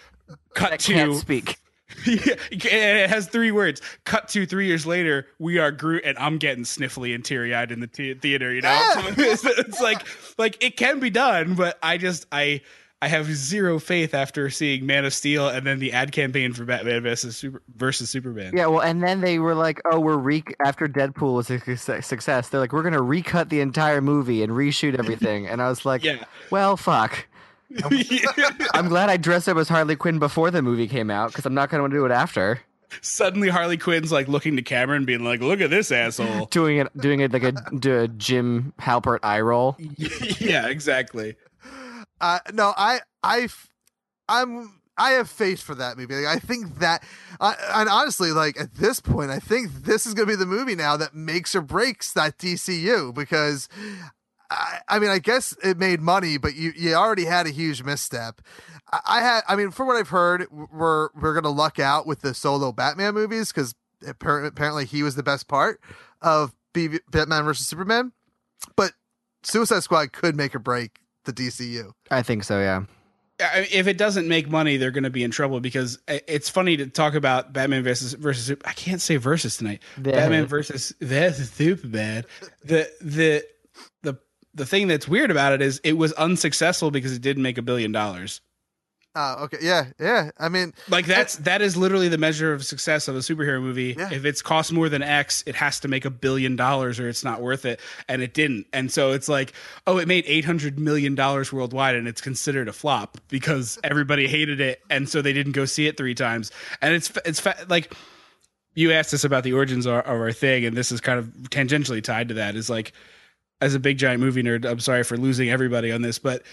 Cut to Can't speak. yeah, it has three words. Cut to three years later, we are Groot, and I'm getting sniffly and teary eyed in the t- theater. You know, ah! so it's, it's like like it can be done, but I just I I have zero faith after seeing Man of Steel and then the ad campaign for Batman versus Super versus Superman. Yeah, well, and then they were like, "Oh, we're re after Deadpool was a success- success. They're like, we're gonna recut the entire movie and reshoot everything." And I was like, Yeah. "Well, fuck." I'm glad I dressed up as Harley Quinn before the movie came out because I'm not gonna want to do it after. Suddenly, Harley Quinn's like looking to camera and being like, "Look at this asshole." Doing it, doing it like a, do a Jim Halpert eye roll. yeah, exactly. Uh, no, I, I, I'm, I have faith for that movie. Like, I think that, uh, and honestly, like at this point, I think this is going to be the movie now that makes or breaks that DCU because, I, I mean, I guess it made money, but you, you already had a huge misstep. I, I had, I mean, from what I've heard, we're we're going to luck out with the solo Batman movies because apparently he was the best part of B- Batman versus Superman, but Suicide Squad could make or break the DCU. I think so. Yeah. If it doesn't make money, they're going to be in trouble because eh, it's funny to talk about Batman versus versus. I can't say versus tonight. The- Batman versus versus Superman. The the the thing that's weird about it is it was unsuccessful because it didn't make a billion dollars. Oh, okay. Yeah, yeah. I mean, Like that's that is literally the measure of success of a superhero movie. Yeah. If it's cost more than X, it has to make a billion dollars or it's not worth it. And it didn't. And so it's like, oh, it made eight hundred million dollars worldwide and it's considered a flop because everybody hated it and so they didn't go see it three times. And it's it's fa- like you asked us about the origins of our, of our thing, and this is kind of tangentially tied to that. Is like, as a big giant movie nerd, I'm sorry for losing everybody on this, but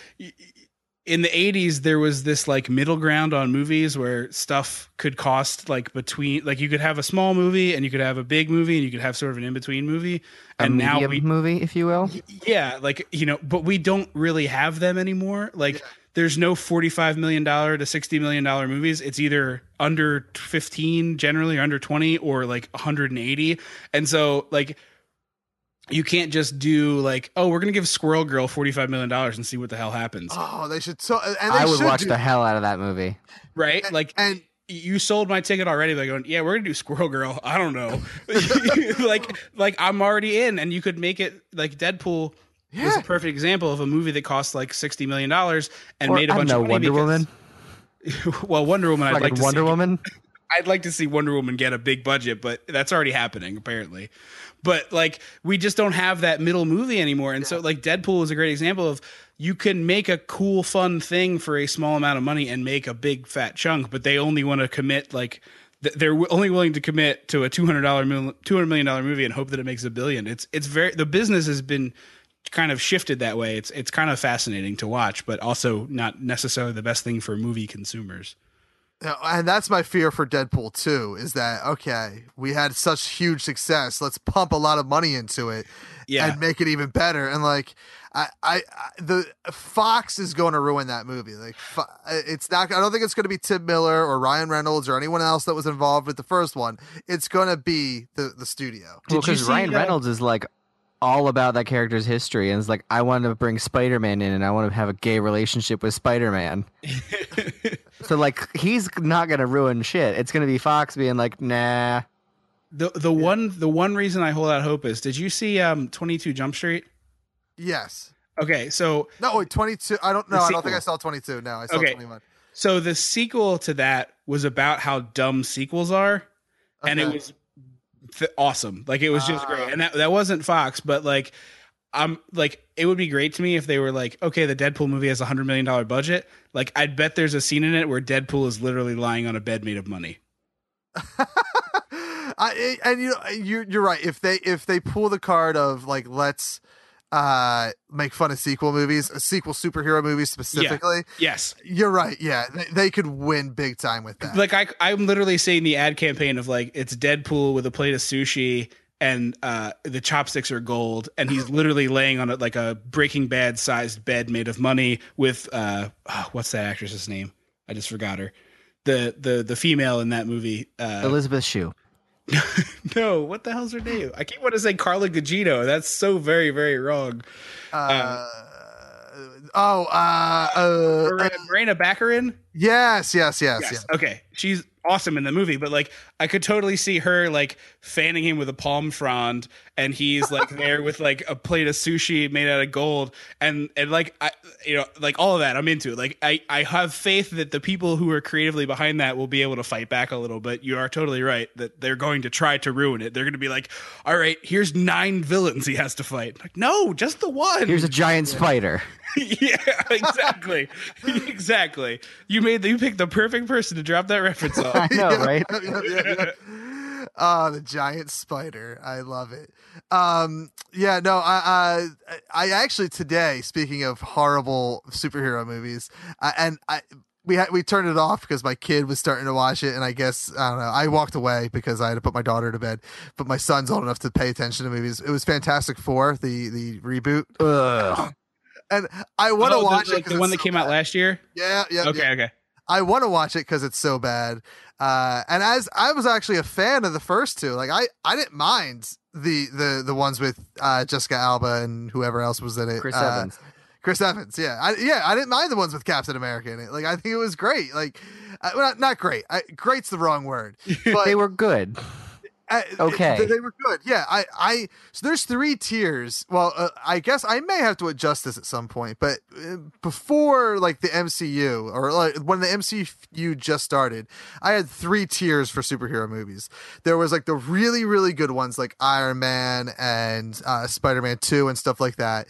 in the 80s there was this like middle ground on movies where stuff could cost like between like you could have a small movie and you could have a big movie and you could have sort of an in between movie. A and now we movie, if you will. yeah like you know but we don't really have them anymore. Like there's no 45 million dollar to 60 million dollar movies. It's either under 15 generally or under 20 or like 180 and so like you can't just do like oh we're gonna give squirrel girl 45 million dollars and see what the hell happens oh, they should so. And they I would should watch do- the hell out of that movie. right like and you sold my ticket already by going, yeah, we're gonna do Squirrel Girl. I don't know, like, like I'm already in, and you could make it like Deadpool was Yeah. a perfect example of a movie that cost like sixty million dollars and Or, made a don't bunch know, of money. Wonder because- Woman. well, Wonder Woman, I'd Like like to Wonder see, Woman. I'd like to see Wonder Woman get a big budget, but that's already happening apparently. But like we just don't have that middle movie anymore. And so like Deadpool is a great example of you can make a cool fun thing for a small amount of money and make a big fat chunk, but they only want to commit like they're only willing to commit to a two hundred dollar two hundred million dollar movie and hope that it makes a billion. It's it's very the business has been kind of shifted that way. It's it's kind of fascinating to watch, but also not necessarily the best thing for movie consumers. Yeah, and that's my fear for Deadpool too. Is that okay? We had such huge success. Let's pump a lot of money into it Yeah. and make it even better. And like, I, I, I the Fox is going to ruin that movie. Like, it's not. I don't think it's going to be Tim Miller or Ryan Reynolds or anyone else that was involved with the first one. It's going to be the the studio. Well, because Ryan uh, Reynolds is like all about that character's history, and it's like I want to bring Spider Man in, and I want to have a gay relationship with Spider Man. so like he's not gonna ruin shit. It's gonna be Fox being like, nah. the the one the one reason I hold out hope is did you see um 22 Jump Street? Yes. Okay, so No, wait, twenty two. I don't know. I don't think. I saw twenty two. No, I saw Okay. twenty one. so the sequel to that was about how dumb sequels are and it was th- awesome. Like it was just Ah. great. And that that wasn't Fox, but like I'm like it would be great to me if they were like, okay, the Deadpool movie has a 100 million dollar budget. Like I'd bet there's a scene in it where Deadpool is literally lying on a bed made of money. I and you you you're right. If they if they pull the card of like let's uh make fun of sequel movies, uh, sequel superhero movies specifically, Yes. you're right. Yeah, they, they could win big time with that. Like I I'm literally seeing the ad campaign of like it's Deadpool with a plate of sushi and uh the chopsticks are gold and he's literally laying on a, like a Breaking Bad sized bed made of money with uh oh, what's that actress's name? I just forgot her. The the the female in that movie. Uh Elisabeth Shue. no, what the hell's her name? I keep wanting to say Carla Gugino. That's so very very wrong. uh, oh, uh, uh, Marina, Morena Baccarin? yes, yes, yes, Yes. yes. Okay. She's awesome in the movie, but like I could totally see her like fanning him with a palm frond and he's like there with like a plate of sushi made out of gold and and like I you know like all of that I'm into it. Like I I have faith that the people who are creatively behind that will be able to fight back a little, but you are totally right that they're going to try to ruin it. They're going to be like, "All right, here's nine villains he has to fight." Like, "No, just the one." Here's a giant spider. yeah, exactly. exactly. You made the, you picked the perfect person to drop that reference on. I know, right? yeah, yeah, yeah. Ah, the giant spider. I love it. Um, yeah, no, I, I, I actually today, speaking of horrible superhero movies, I, and I, we had we turned it off because my kid was starting to watch it, and I guess I don't know. I walked away because I had to put my daughter to bed, but my son's old enough to pay attention to movies. It was Fantastic Four, the the reboot, Ugh. and I want to Oh, watch the, it. 'cause the one that so came out last year. Yeah, yeah. Okay, yeah. okay. I want to watch it because it's so bad. Uh, and as I was actually a fan of the first two, like I, I didn't mind the the the ones with uh, Jessica Alba and whoever else was in it. Chris Uh, Evans. Chris Evans, yeah, I, yeah, I didn't mind the ones with Captain America in it. Like I think it was great. Like, uh, well, not, not great. I, great's the wrong word, but They were good. Okay. they, they were good. Yeah, I, I. So there's three tiers. Well, uh, I guess I may have to adjust this at some point, but uh, before like the MCU or like when the MCU just started, I had three tiers for superhero movies. There was like the really, really good ones like Iron Man and uh, Spider Man Two and stuff like that.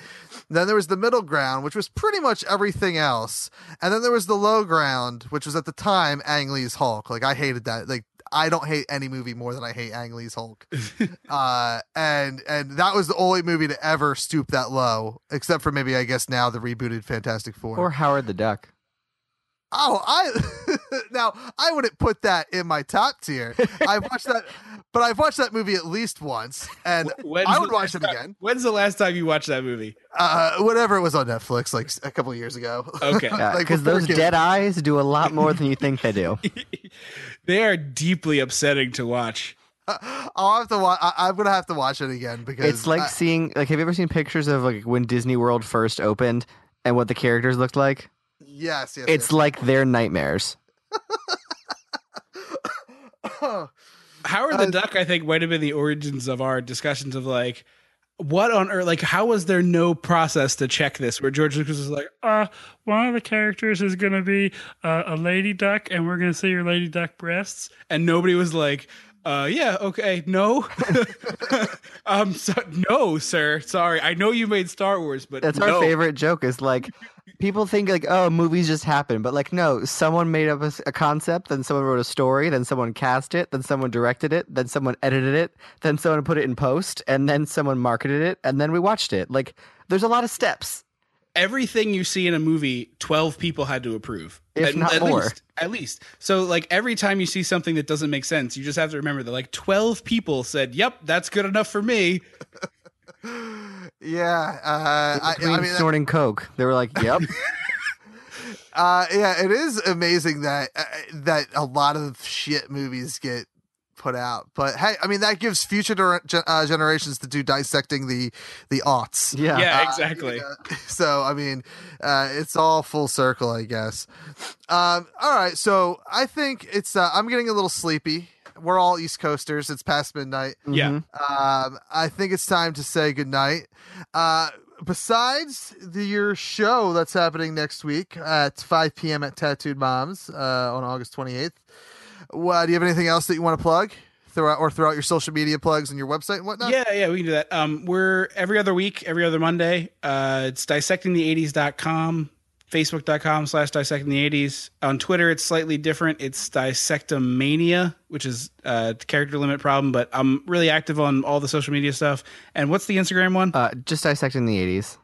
Then there was the middle ground, which was pretty much everything else, and then there was the low ground, which was at the time Ang Lee's Hulk. Like I hated that. Like I don't hate any movie more than I hate Ang Lee's Hulk. uh, and and that was the only movie to ever stoop that low, except for maybe I guess now the rebooted Fantastic Four. Or Howard the Duck. Oh, I now I wouldn't put that in my top tier. I've watched that, but I've watched that movie at least once, and When's I would watch last it time- again. When's the last time you watched that movie? Uh, whatever it was on Netflix, like a couple years ago. Okay. Yeah, Like, because those Game- dead eyes do a lot more than you think they do. they are deeply upsetting to watch. I'll have to watch. I'm gonna have to watch it again because It's like I- seeing like have you ever seen pictures of like when Disney World first opened and what the characters looked like? Yes, yes. It's like their nightmares. yes. Howard the Duck, I think, might have been the origins of our discussions of like, what on earth? Like, how was there no process to check this? Where George Lucas was like, uh, one of the characters is going to be uh, a lady duck, and we're going to see your lady duck breasts. and nobody was like, uh, yeah, okay, no, um, so, no, sir, sorry. I know you made Star Wars, but That's no. our favorite joke. Is like people think like oh movies just happen, but like no, someone made up a concept, then someone wrote a story, then someone cast it, then someone directed it, then someone edited it, then someone put it in post, and then someone marketed it, and then we watched it. Like there's a lot of steps. everything you see in a movie, twelve people had to approve, If at, not at more. Least, at least. So like every time you see something that doesn't make sense, you just have to remember that like twelve people said, "Yep, that's good enough for me." Yeah, uh, I, Between I mean, snorting coke, they were like, "Yep." uh, yeah, it is amazing that uh, that a lot of shit movies get put out. But hey, I mean that gives future ger- gen- uh, generations to do dissecting the the aughts. yeah. Yeah, Uh, exactly. you know, so I mean, uh, it's all full circle, I guess. Um, all right, so I think it's. Uh, I'm getting a little sleepy. We're all East Coasters. It's past midnight. Yeah. Mhm. Um, I think it's time to say goodnight. Uh, besides the, your show that's happening next week at 5 p.m. at Tattooed Moms uh, on August 28th, well, do you have anything else that you want to plug? Throughout or throughout your social media plugs and your website and whatnot? Yeah, yeah, we can do that. Um, we're every other week, every other Monday. Uh, it's dissectingthe80s.com, facebook.com slash dissecting the 80s. On Twitter, it's slightly different. It's dissectomania, which is uh, character limit problem, but I'm really active on all the social media stuff. And what's the Instagram one? Uh, just dissecting the '80s.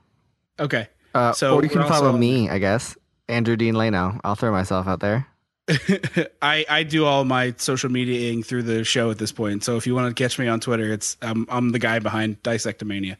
Okay. Uh, So or you can follow also- me, I guess, Andrew Dean Leno. I'll throw myself out there. I, I do all my social mediaing through the show at this point. So if you want to catch me on Twitter, it's um, I'm the guy behind Dissectomania.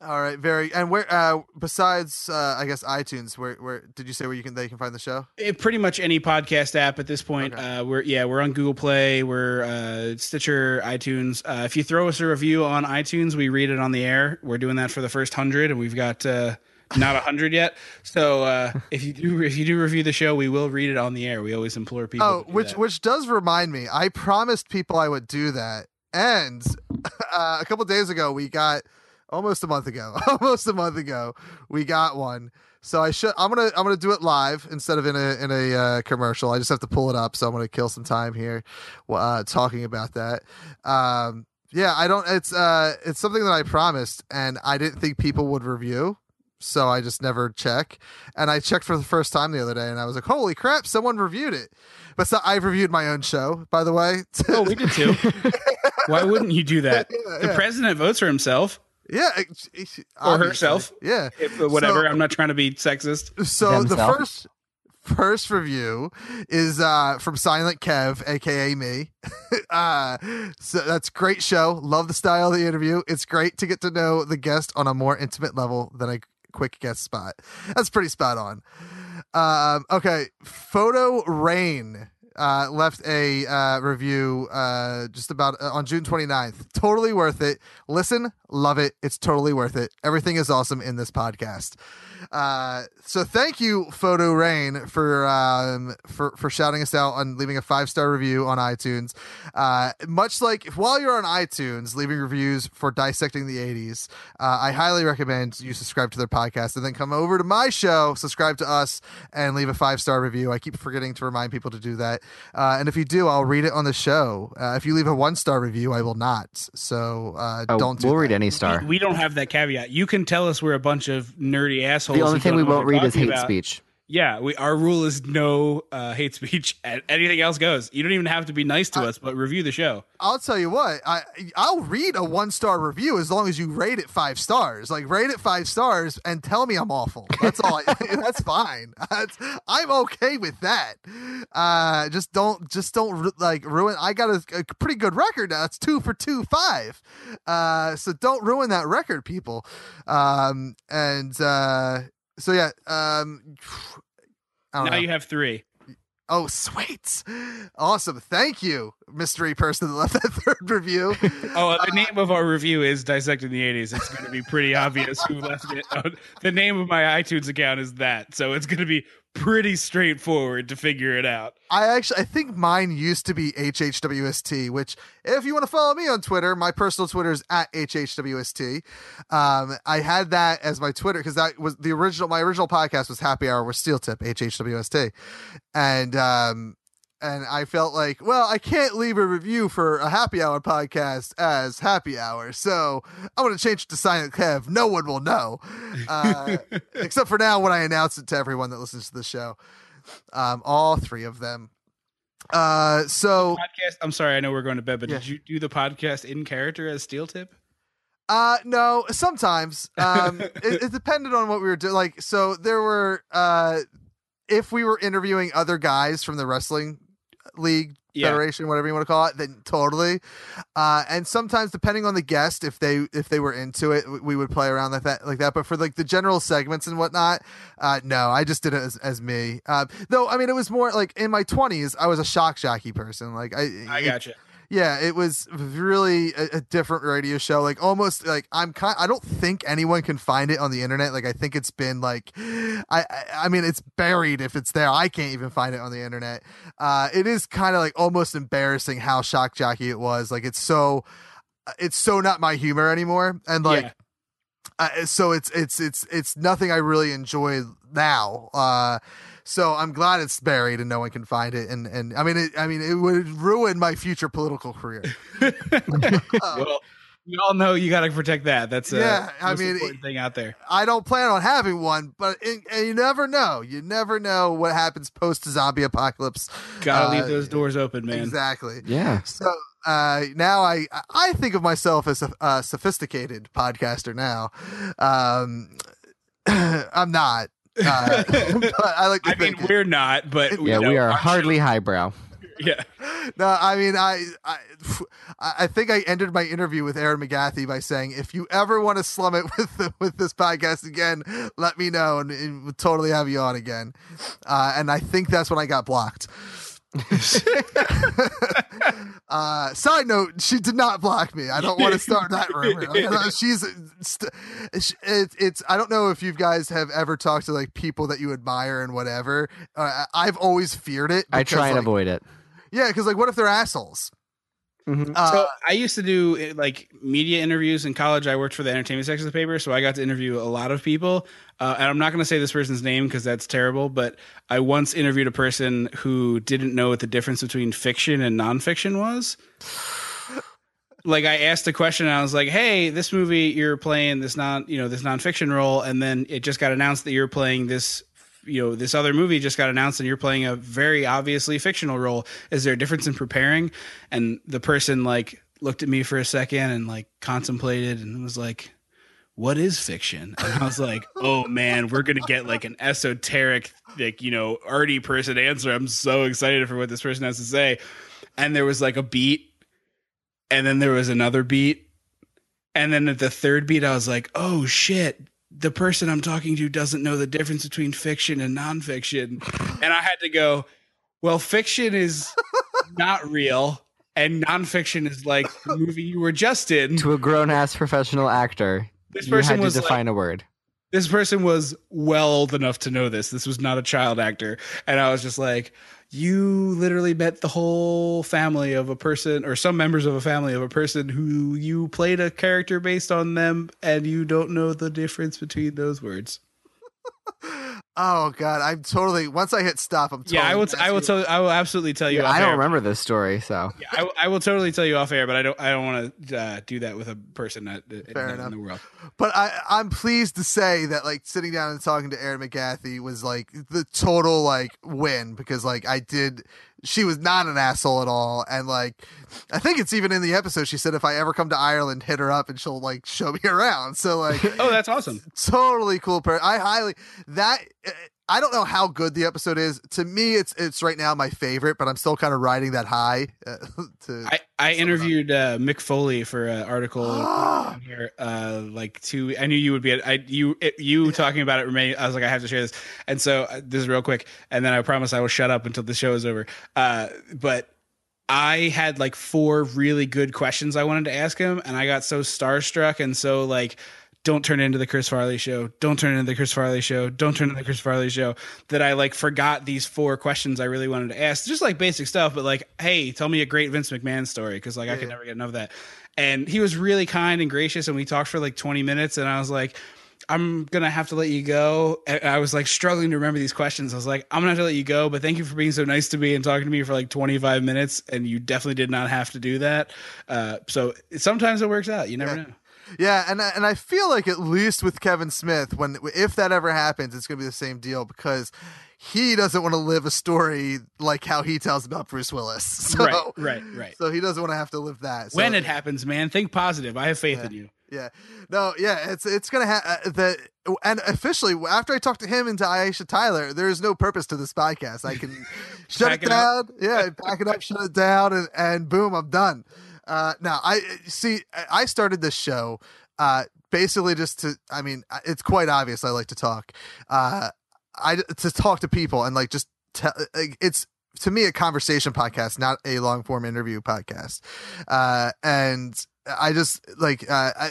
All right, very. And where? Uh, besides, uh, I guess iTunes. Where? Where did you say where you can they can find the show? It, pretty much any podcast app at this point. Okay. Uh, we're yeah, we're on Google Play, we're uh, Stitcher, iTunes. Uh, if you throw us a review on iTunes, we read it on the air. We're doing that for the first hundred, and we've got uh, not a hundred yet. So uh, if you do if you do review the show, we will read it on the air. We always implore people. Oh, to do which that. which does remind me, I promised people I would do that, and uh, a couple days ago we got almost a month ago, almost a month ago we got one. So I should I'm gonna I'm gonna do it live instead of in a in a uh, commercial. I just have to pull it up, so I'm gonna kill some time here, uh, talking about that. Um, yeah, I don't. It's uh, it's something that I promised, and I didn't think people would review. So I just never check, and I checked for the first time the other day, and I was like, "Holy crap! Someone reviewed it." But so I've reviewed my own show, by the way. oh, we did too. Why wouldn't you do that? Yeah, The yeah. president votes for himself yeah, it- it- or herself. Yeah. If, whatever. So- I'm not trying to be sexist. So the first first review is uh from Silent Kev, aka me. uh so that's great show. Love the style of the interview. It's great to get to know the guest on a more intimate level than a quick guest spot. That's pretty spot on. Um okay, Photo Rain uh, left a uh, review uh, just about uh, on June 29th. Totally worth it. Listen, love it. It's totally worth it. Everything is awesome in this podcast. Uh, so thank you, Photo Rain, for um, for for shouting us out and leaving a five star review on iTunes. Uh, much like while you're on iTunes, leaving reviews for dissecting the '80s, uh, I highly recommend you subscribe to their podcast and then come over to my show, subscribe to us, and leave a five star review. I keep forgetting to remind people to do that, uh, and if you do, I'll read it on the show. Uh, if you leave a one star review, I will not. So uh, Oh, don't. Do we'll that. read any star. We don't have that caveat. You can tell us we're a bunch of nerdy assholes. The only thing we won't read is hate about. speech. Yeah, we our rule is no uh, hate speech. Anything else goes. You don't even have to be nice to us, but review the show. I'll tell you what, I I'll read a one star review as long as you rate it five stars. Like rate it five stars and tell me I'm awful. That's all. I, that's fine. That's, I'm okay with that. Uh, just don't just don't like ruin. I got a, a pretty good record now. It's two for two five. Uh, so don't ruin that record, people. Um, and uh, so yeah. Um, Now know. you have three. Oh, sweet. Awesome. Thank you, mystery person that left that third review. Oh, the name of our review is Dissecting the 80s. It's going to be pretty obvious who left it. Uh, the name of my iTunes account is that. So it's going to be pretty straightforward to figure it out. I actually, I think mine used to be HHWST, which if you want to follow me on Twitter, my personal Twitter is at HHWST. Um, I had that as my Twitter because that was the original, my original podcast was Happy Hour with Steel Tip, HHWST. And, um, and I felt like, well, I can't leave a review for a happy hour podcast as happy hour. So I'm going to change it to Silent Kev. No one will know. Uh, except for now when I announce it to everyone that listens to the show. Um, all three of them. Uh, so Podcast. I'm sorry, I know we're going to bed, but Yeah. did you do the podcast in character as Steel Tip? Uh, no, sometimes. Um, it, it depended on what we were doing. Like, so there were, uh, if we were interviewing other guys from the wrestling league Yeah. federation, whatever you want to call it, then totally. Uh, and sometimes depending on the guest, if they if they were into it, we- we would play around like that, like that. But for like the general segments and whatnot, uh, no, I just did it as, as me. Uh, though, I mean, it was more like in my twenties, I was a shock jockey person. Like I, I it- gotcha. Yeah, it was really a, a different radio show. Like almost like I'm kind. I don't think anyone can find it on the internet. Like I think it's been like, I I, I mean it's buried if it's there. I can't even find it on the internet. Uh, it is kind of like almost embarrassing how shock jockey it was. Like it's so, it's so not my humor anymore. And like. yeah. Uh, so it's it's it's it's nothing I really enjoy now. Uh, so I'm glad it's buried and no one can find it. And and I mean, it, I mean, it would ruin my future political career. well, we all know you got to protect that. That's uh, Yeah, I mean, important thing out there. I don't plan on having one, but it, and you never know. You never know what happens post zombie apocalypse. Gotta Uh, leave those doors open, man. Exactly. Yeah. So uh, now I I think of myself as a, a sophisticated podcaster. Now, um, I'm not. Uh, but I like to I mean, we're not, but Yeah, know, we are hardly highbrow. yeah, no, I mean, I, I, I think I ended my interview with Erin McGathy by saying, "If you ever want to slum it with the, with this podcast again, let me know, and, and we'll totally have you on again." Uh, and I think that's when I got blocked. uh, side note: She did not block me. I don't want to start that rumor. Like, uh, she's, st- it, it's. I don't know if you guys have ever talked to like people that you admire and whatever. Uh, I've always feared it. I try and like, avoid it. yeah, because like, what if they're assholes? Mhm. Uh, so I used to do uh, like media interviews in college. I worked for the entertainment section of the paper, so I got to interview a lot of people. Uh, and I'm not going to say this person's name because that's terrible. But I once interviewed a person who didn't know what the difference between fiction and nonfiction was. Like I asked a question, and I was like, "Hey, this movie you're playing this non, you know, this nonfiction role, and then it just got announced that you're playing this." You know, this other movie just got announced, and you're playing a very obviously fictional role. Is there a difference in preparing? And the person like looked at me for a second and like contemplated and was like, "What is fiction?" And I was like, "Oh man, we're gonna get like an esoteric, like you know, arty person answer." I'm so excited for what this person has to say. And there was like a beat, and then there was another beat, and then at the third beat, I was like, "Oh shit." The person I'm talking to doesn't know the difference between fiction and nonfiction. And I had to go, well, fiction is not real, and nonfiction is like the movie you were just in. To a grown ass professional actor, This person had to was like, define a word. this person was well old enough to know this. This was not a child actor, and I was just like, you literally met the whole family of a person, or some members of a family of a person who you played a character based on them, and you don't know the difference between those words. Oh god, I'm totally. Once I hit stop, I'm. Totally yeah, I will. I will tell. I will absolutely tell you. Yeah, off I don't air. remember this story, so Yeah, I, I will totally tell you off air, but I don't. I don't want to uh, do that with a person that, Fair in, in the world. But I, I'm pleased to say that like sitting down and talking to Erin McGathy was like the total like win because like I did. She was not an asshole at all, and like I think it's even in the episode. She said if I ever come to Ireland, hit her up and she'll like show me around. So like Oh, that's awesome. totally cool person. I highly that. Eh, I don't know how good the episode is. To me, it's it's right now my favorite, but I'm still kind of riding that high. Uh, to I, I interviewed uh, Mick Foley for an article here. Uh, like two, I knew you would be. At, I you it, you talking about it remain. I was like, I have to share this, and so uh, this is real quick, and then I promise I will shut up until the show is over. Uh, but I had like four really good questions I wanted to ask him, and I got so starstruck and so like. Don't turn into the Chris Farley show. Don't turn into the Chris Farley show. Don't turn into the Chris Farley show. That I like forgot these four questions I really wanted to ask. Just like basic stuff, but like, hey, tell me a great Vince McMahon story because like I could never get enough of that. And he was really kind and gracious, and we talked for like 20 minutes. And I was like, I'm gonna have to let you go. And I was like struggling to remember these questions. I was like, I'm gonna have to let you go, but thank you for being so nice to me and talking to me for like 25 minutes. And you definitely did not have to do that. Uh, so sometimes it works out. You never Yeah. know. Yeah, and I- and I feel like at least with Kevin Smith, when if that ever happens, it's gonna be the same deal because he doesn't want to live a story like how he tells about Bruce Willis. So, right, right, right. So he doesn't want to have to live that. So, when it happens, man, think positive. I have faith in you. Yeah, no, yeah, it's it's gonna have uh, the and officially after I talked to him and to Aisha Tyler, there is no purpose to this podcast. I can shut it it up. down, yeah, pack it up, shut it down, and and boom, I'm done. Uh, now I see. I- started this show uh, basically just to. I mean, it's quite obvious. I like to talk. Uh, I to talk to people and like just tell. Like, it's to me a conversation podcast, not a long form interview podcast. Uh, and I just like uh, I,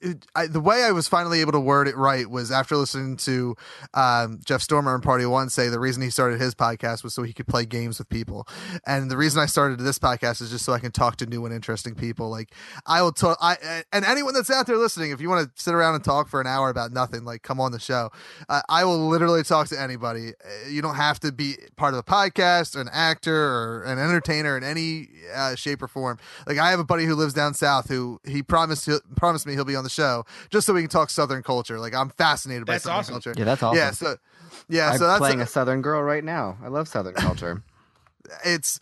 it, I, the way I was finally able to word it right was after listening to um, Jeff Stormer and Party One say the reason he started his podcast was so he could play games with people, and the reason I started this podcast is just so I can talk to new and interesting people. Like I will talk, I and anyone that's out there listening, if you want to sit around and talk for an hour about nothing, like come on the show. Uh, I will literally talk to anybody. Uh, You don't have to be part of a podcast, or an actor, or an entertainer in any uh, shape or form. Like I have a buddy who lives down south who he promised promised me he'll be on the show just so we can talk Southern culture. Like I'm fascinated by Southern awesome. culture. Yeah, that's awesome. Yeah, so yeah, I'm so that's playing a Southern girl right now. I love Southern culture. it's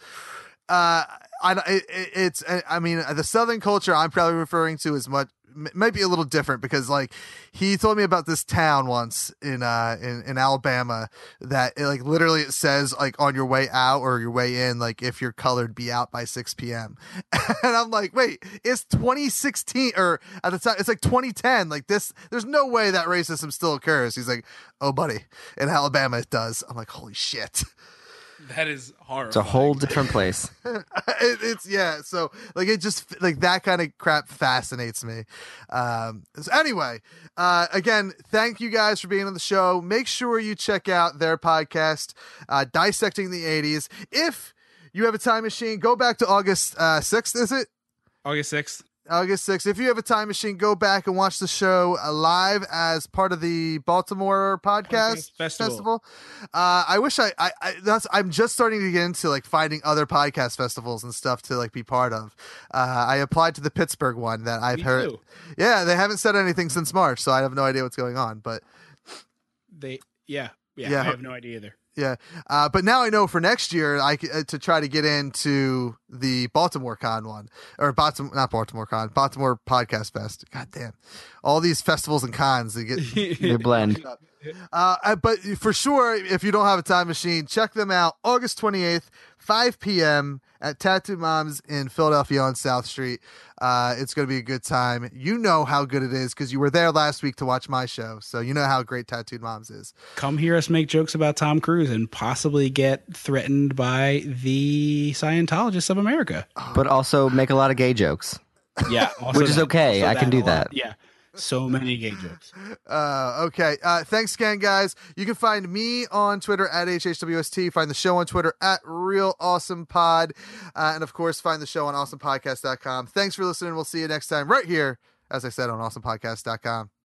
uh I it, it- it's I mean the southern culture I'm probably referring to is much might be a little different because like he told me about this town once in uh in, in Alabama that it, like literally it says like on your way out or your way in like if you're colored be out by 6 p.m. and I'm like wait it's 2016 or at the time it's like 2010 like this there's no way that racism still occurs. He's like oh buddy in Alabama it does. I'm like holy shit That is horrible. It's a whole different place. it, it's yeah so like it just like that kind of crap fascinates me um so anyway uh again thank you guys for being on the show make sure you check out their podcast uh dissecting the 80s if you have a time machine go back to august uh 6th is it August sixth. August 6th. If you have a time machine, go back and watch the show uh, live as part of the Baltimore podcast Podcast Festival. festival. Uh, I wish I, I, I, that's, I'm just starting to get into like finding other podcast festivals and stuff to like be part of. Uh, I applied to the Pittsburgh one that I've Me heard. too. Yeah, they haven't said anything since March, so I have no idea what's going on, but They yeah, yeah Yeah. I have no idea either. Yeah. Uh, but now I know for next year, I c- uh, to try to get into the Baltimore Con one or Baltimore, not Baltimore Con, Baltimore Podcast Fest. God damn, all these festivals and cons they get. They blend. uh, uh, but for sure, if you don't have a time machine, check them out. August twenty eighth, five p.m. at Tattooed Moms in Philadelphia on South Street. Uh, it's going to be a good time. You know how good it is because you were there last week to watch my show, so you know how great Tattooed Moms is. Come hear us make jokes about Tom Cruise and possibly get threatened by the Scientologists of America. But also make a lot of gay jokes. Yeah, also Which is okay. also I can do lot. that. Yeah, so many gay jokes. Uh, okay. Uh, thanks again, guys. You can find me on Twitter at HHWST. Find the show on Twitter at Real Awesome Pod. Uh, and of course, find the show on awesomepodcast.com. Thanks for listening. We'll see you next time right here, as I said, on awesomepodcast.com.